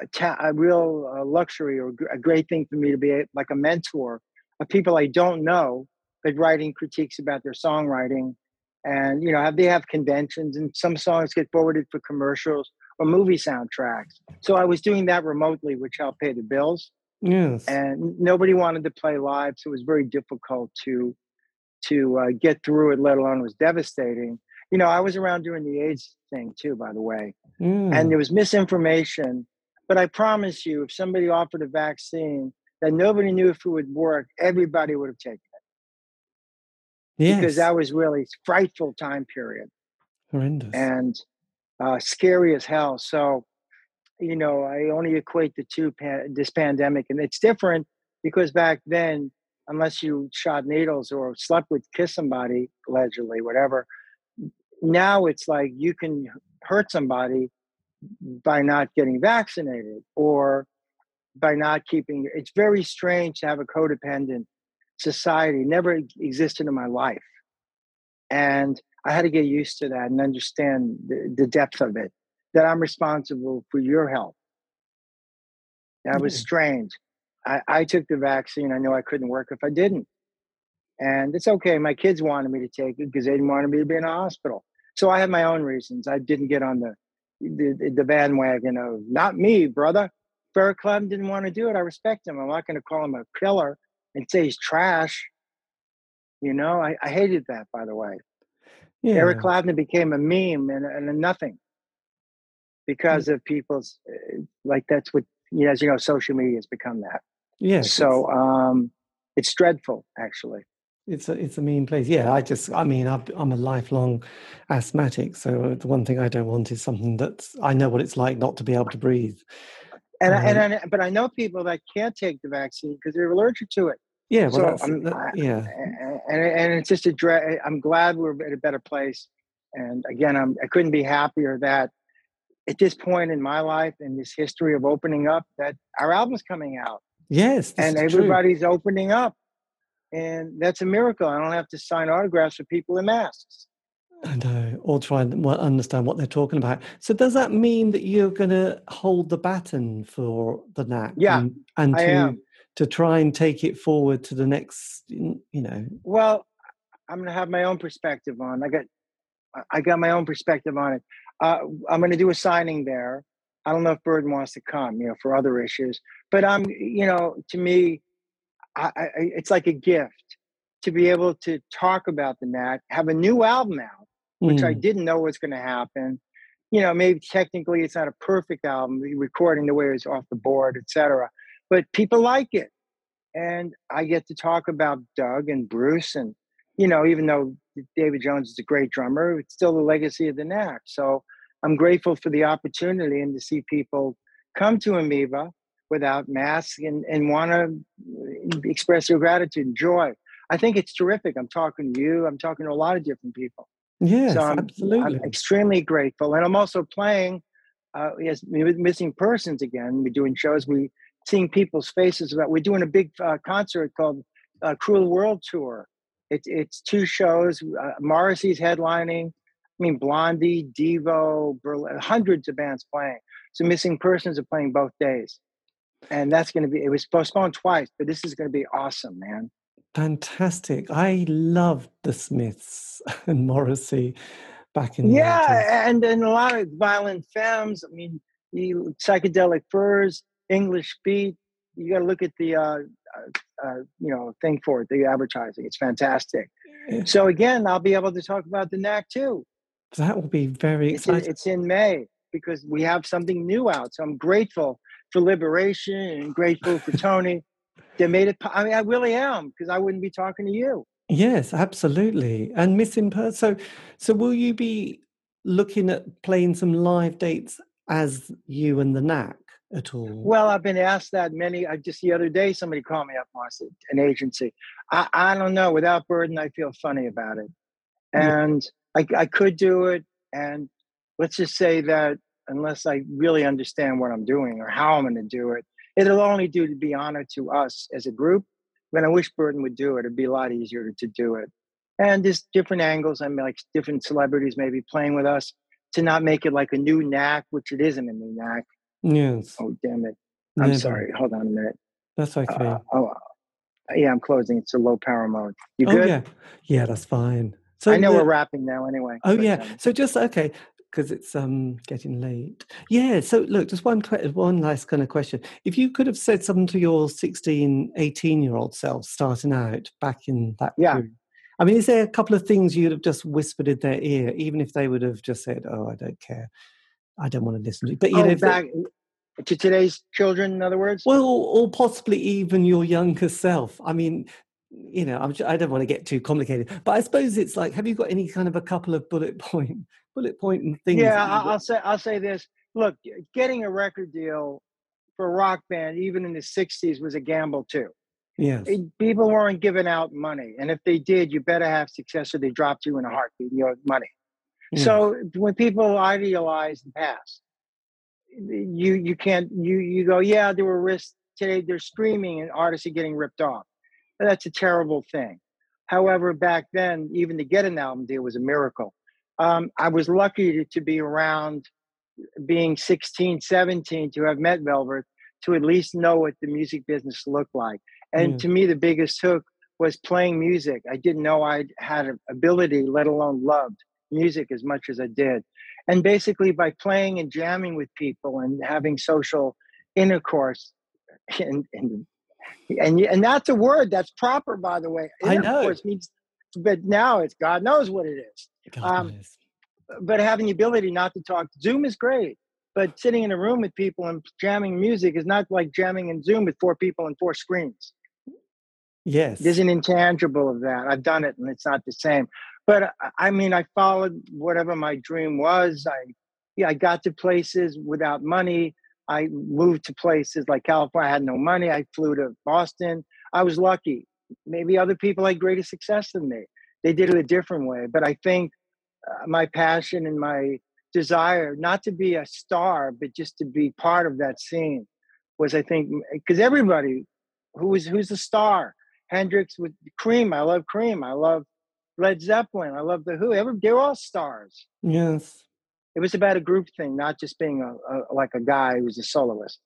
uh, ta- a real uh, luxury or a great thing for me to be a, like a mentor of people I don't know, but writing critiques about their songwriting. And you know, have they have conventions, and some songs get forwarded for commercials or movie soundtracks. So I was doing that remotely, which helped pay the bills. Yes. And nobody wanted to play live, so it was very difficult to to uh, get through it. Let alone it was devastating. You know, I was around during the AIDS thing too, by the way, Mm. and there was misinformation. But I promise you, if somebody offered a vaccine that nobody knew if it would work, everybody would have taken it yes. because that was really frightful time period horrendous. and uh, scary as hell. So, you know, I only equate the two pan- this pandemic, and it's different because back then, unless you shot needles or slept with, kiss somebody, allegedly, whatever. Now it's like you can hurt somebody by not getting vaccinated or by not keeping. It's very strange to have a codependent society. Never existed in my life, and I had to get used to that and understand the, the depth of it. That I'm responsible for your health. That was mm-hmm. strange. I, I took the vaccine. I know I couldn't work if I didn't. And it's okay. My kids wanted me to take it because they didn't want me to be in a hospital. So I had my own reasons. I didn't get on the the, the bandwagon of not me, brother. Eric Clapton didn't want to do it. I respect him. I'm not going to call him a killer and say he's trash. You know, I, I hated that, by the way. yeah. Eric Clapton became a meme and, and a nothing because of people's uh, like that's what you know, as you know, social media has become that. yes. So um, it's dreadful, actually. It's a it's a mean place. Yeah, I just I mean I've, I'm a lifelong asthmatic, so the one thing I don't want is something that's I know what it's like not to be able to breathe. And I, and Um, I, but I know people that can't take the vaccine because they're allergic to it. Yeah, well, So, that's I'm- that- I- yeah, and and, and it's just a dread. I'm glad we're at a better place. And again, I'm I couldn't be happier that at this point in my life in this history of opening up that our album's coming out yes, and is true. everybody's opening up. And that's a miracle. I don't have to sign autographs for people in masks. I know, or try and understand what they're talking about. So does that mean that you're going to hold the baton for the Knack? Yeah, and, and to to try and take it forward to the next, you know. Well, I'm going to have my own perspective on. I got, I got my own perspective on it. Uh, I'm going to do a signing there. I don't know if Berton wants to come, you know, for other issues. But I'm, you know, to me, I, I, it's like a gift to be able to talk about the Knack, have a new album out, which I Mm, didn't know was going to happen. You know, maybe technically it's not a perfect album, recording the way it's off the board, etc. But people like it, and I get to talk about Doug and Bruce, and you know, even though David Jones is a great drummer, it's still the legacy of the Knack. So I'm grateful for the opportunity and to see people come to Amoeba without masks and, and want to express their gratitude and joy. I think it's terrific. I'm talking to you. I'm talking to a lot of different people. Yes, so I'm, absolutely. I'm extremely grateful. And I'm also playing uh, yes, missing persons again. We're doing shows. We seeing people's faces. About we're doing a big uh, concert called uh, Cruel World Tour. It's it's two shows. Uh, Morrissey's headlining. I mean, Blondie, Devo, Berlin, hundreds of bands playing. So missing persons are playing both days, and that's going to be. It was postponed twice, but this is going to be awesome, man. Fantastic. I loved the Smiths and Morrissey back in the 80s. Yeah, and and a lot of violent femmes. I mean, the psychedelic furs, English beat. You got to look at the uh, uh, uh, you know thing for it, the advertising. It's fantastic. So again, I'll be able to talk about the Knack too. That will be very it's in, exciting. it's in May because we have something new out. So I'm grateful for Liberation and grateful for Tony. They made it. I mean, I really am because I wouldn't be talking to you. Yes, absolutely. And missing person. So, so will you be looking at playing some live dates as you and the Knack at all? Well, I've been asked that many. I just the other day somebody called me up, Marcy, an agency. I, I don't know. Without Berton, I feel funny about it, and I, I could do it. And let's just say that unless I really understand what I'm doing or how I'm going to do it, it'll only do to be honor to us as a group. When I wish Berton would do it, it'd be a lot easier to do it. And there's different angles. I mean, like different celebrities maybe playing with us to not make it like a new knack, which it isn't a new knack. Yes. Oh, damn it. I'm Never. sorry. Hold on a minute. That's okay. Uh, oh, yeah, I'm closing. It's a low power mode. You oh good? yeah, yeah, that's fine. So I know the- we're wrapping now anyway. Oh yeah. um, So just okay, because it's um getting late. Yeah. So look, just one one last kind of question. If you could have said something to your 16, 18 year old self starting out back in that Yeah. period, I mean, is there a couple of things you'd have just whispered in their ear, even if they would have just said, "Oh, I don't care, I don't want to listen to," you. but you oh, know, if they- back to today's children, in other words? well, or possibly even your younger self. I mean, you know, I'm, I don't want to get too complicated, but I suppose it's like, have you got any kind of a couple of bullet point, bullet point and things? yeah, I'll say I'll say this. Look, getting a record deal for a rock band, even in the '60s, was a gamble too. yes, people weren't giving out money, and if they did, you better have success, or they dropped you in a heartbeat. You owed money. yes. So when people idealize the past, you you can't you you go, yeah, there were risks today. They're streaming and artists are getting ripped off. That's a terrible thing. However, back then, even to get an album deal was a miracle. Um, I was lucky to, to be around being 16, 17 to have met Velvet, to at least know what the music business looked like. And Yeah. to me, the biggest hook was playing music. I didn't know I had an ability, let alone loved music as much as I did. And basically, by playing and jamming with people and having social intercourse, and and and, and that's a word that's proper, by the way. I know. Intercourse means, but now it's God knows what it is. Um, knows. but having the ability not to talk zoom is great but sitting in a room with people and jamming music is not like jamming in zoom with four people and four screens. Yes, there's an intangible of that. I've done it and it's not the same. But I- i mean i followed whatever my dream was. I yeah i got to places without money. I moved to places like california. I had no money. I flew to boston. I was lucky maybe other people had greater success than me. They did it a different way but i think uh, my passion and my desire not to be a star but just to be part of that scene was i think because everybody who was who's the star hendrix with cream i love cream i love led zeppelin i love the who Every, they're all stars. Yes, it was about a group thing not just being a, a like a guy who was a soloist.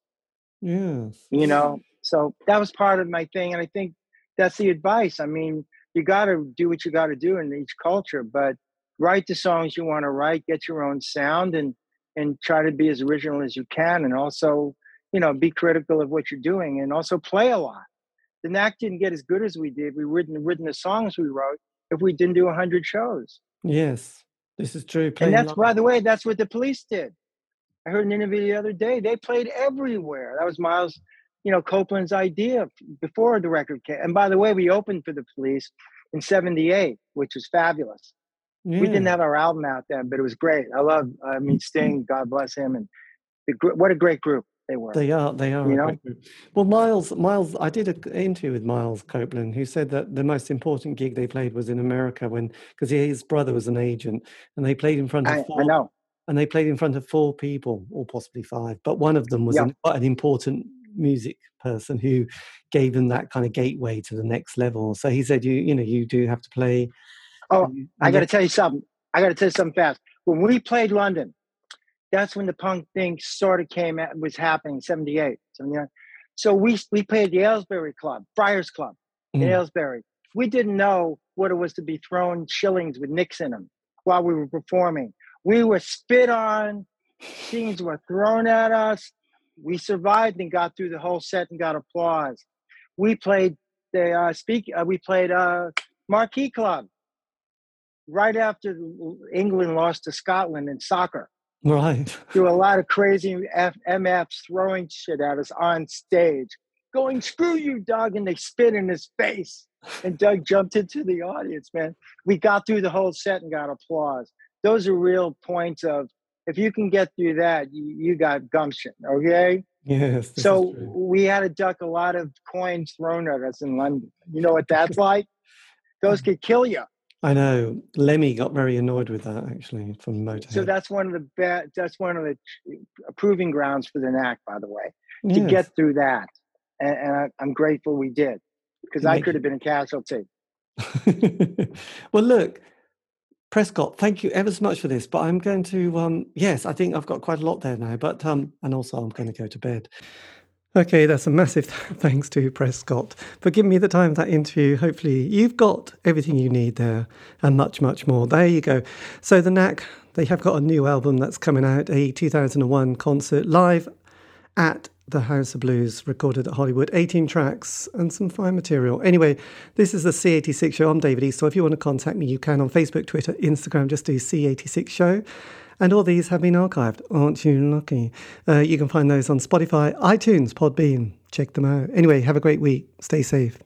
Yes. you know? So that was part of my thing and i think that's the advice. I mean you got to do what you got to do in each culture but write the songs you want to write get your own sound and and try to be as original as you can and also you know be critical of what you're doing and also play a lot. The knack didn't get as good as we did. We written written the songs we wrote if we didn't do 100 shows. Yes, this is true. and that's by the way that's what the police did. I heard an interview the other day. They played everywhere. That was miles you know copeland's idea before the record came and by the way we opened for the police in 78 which was fabulous we didn't have our album out then but it was great i love i mean sting god bless him and the, what a great group they were They are. They are. You know? Well, Miles. Miles. I did an interview with Miles Copeland, who said that the most important gig they played was in America when, because his brother was an agent, and they played in front of I, four. I know And they played in front of four people, or possibly five. But one of them was Yeah. an, quite an important music person who gave them that kind of gateway to the next level. So he said, "You, you know, you do have to play." Oh, and I got to tell you something. I got to tell you something fast. When we played London, that's when the punk thing sort of came out, was happening, 78, 79. So we we played the Aylesbury Club, Friars Club in Mm. Aylesbury. We didn't know what it was to be thrown shillings with nicks in them while we were performing. We were spit on, things were thrown at us. We survived and got through the whole set and got applause. we played the uh, speak. Uh, we played uh, Marquee Club right after England lost to Scotland in soccer. Right. Do a lot of crazy F- MFs throwing shit at us on stage, going "Screw you, Doug!" and they spit in his face. And Doug jumped into the audience. Man, we got through the whole set and got applause. Those are real points of if you can get through that, you, you got gumption. Okay. Yes. So we had to duck a lot of coins thrown at us in London. You know what that's like? Those could kill you. I know. Lemmy got very annoyed with that actually from Motorhead. So that's one of the best. That's one of the proving grounds for the knack, by the way, to Yes. get through that. And, and I, I'm grateful we did because I could have been a casualty. well, look, Prescott, thank you ever so much for this. But I'm going to, um, yes, I think I've got quite a lot there now. But um, and also I'm going to go to bed. Okay, that's a massive thanks to Prescott for giving me the time of that interview. Hopefully, you've got everything you need there and much, much more. There you go. So, The Knack, they have got a new album that's coming out, a 2001 concert live at the House of Blues, recorded at Hollywood. 18 tracks and some fine material. Anyway, this is the C86 show. I'm David East. So if you want to contact me, you can on Facebook, Twitter, Instagram. Just do C86 show. And all these have been archived. Aren't you lucky? Uh, you can find those on Spotify, iTunes, Podbean. Check them out. Anyway, have a great week. Stay safe.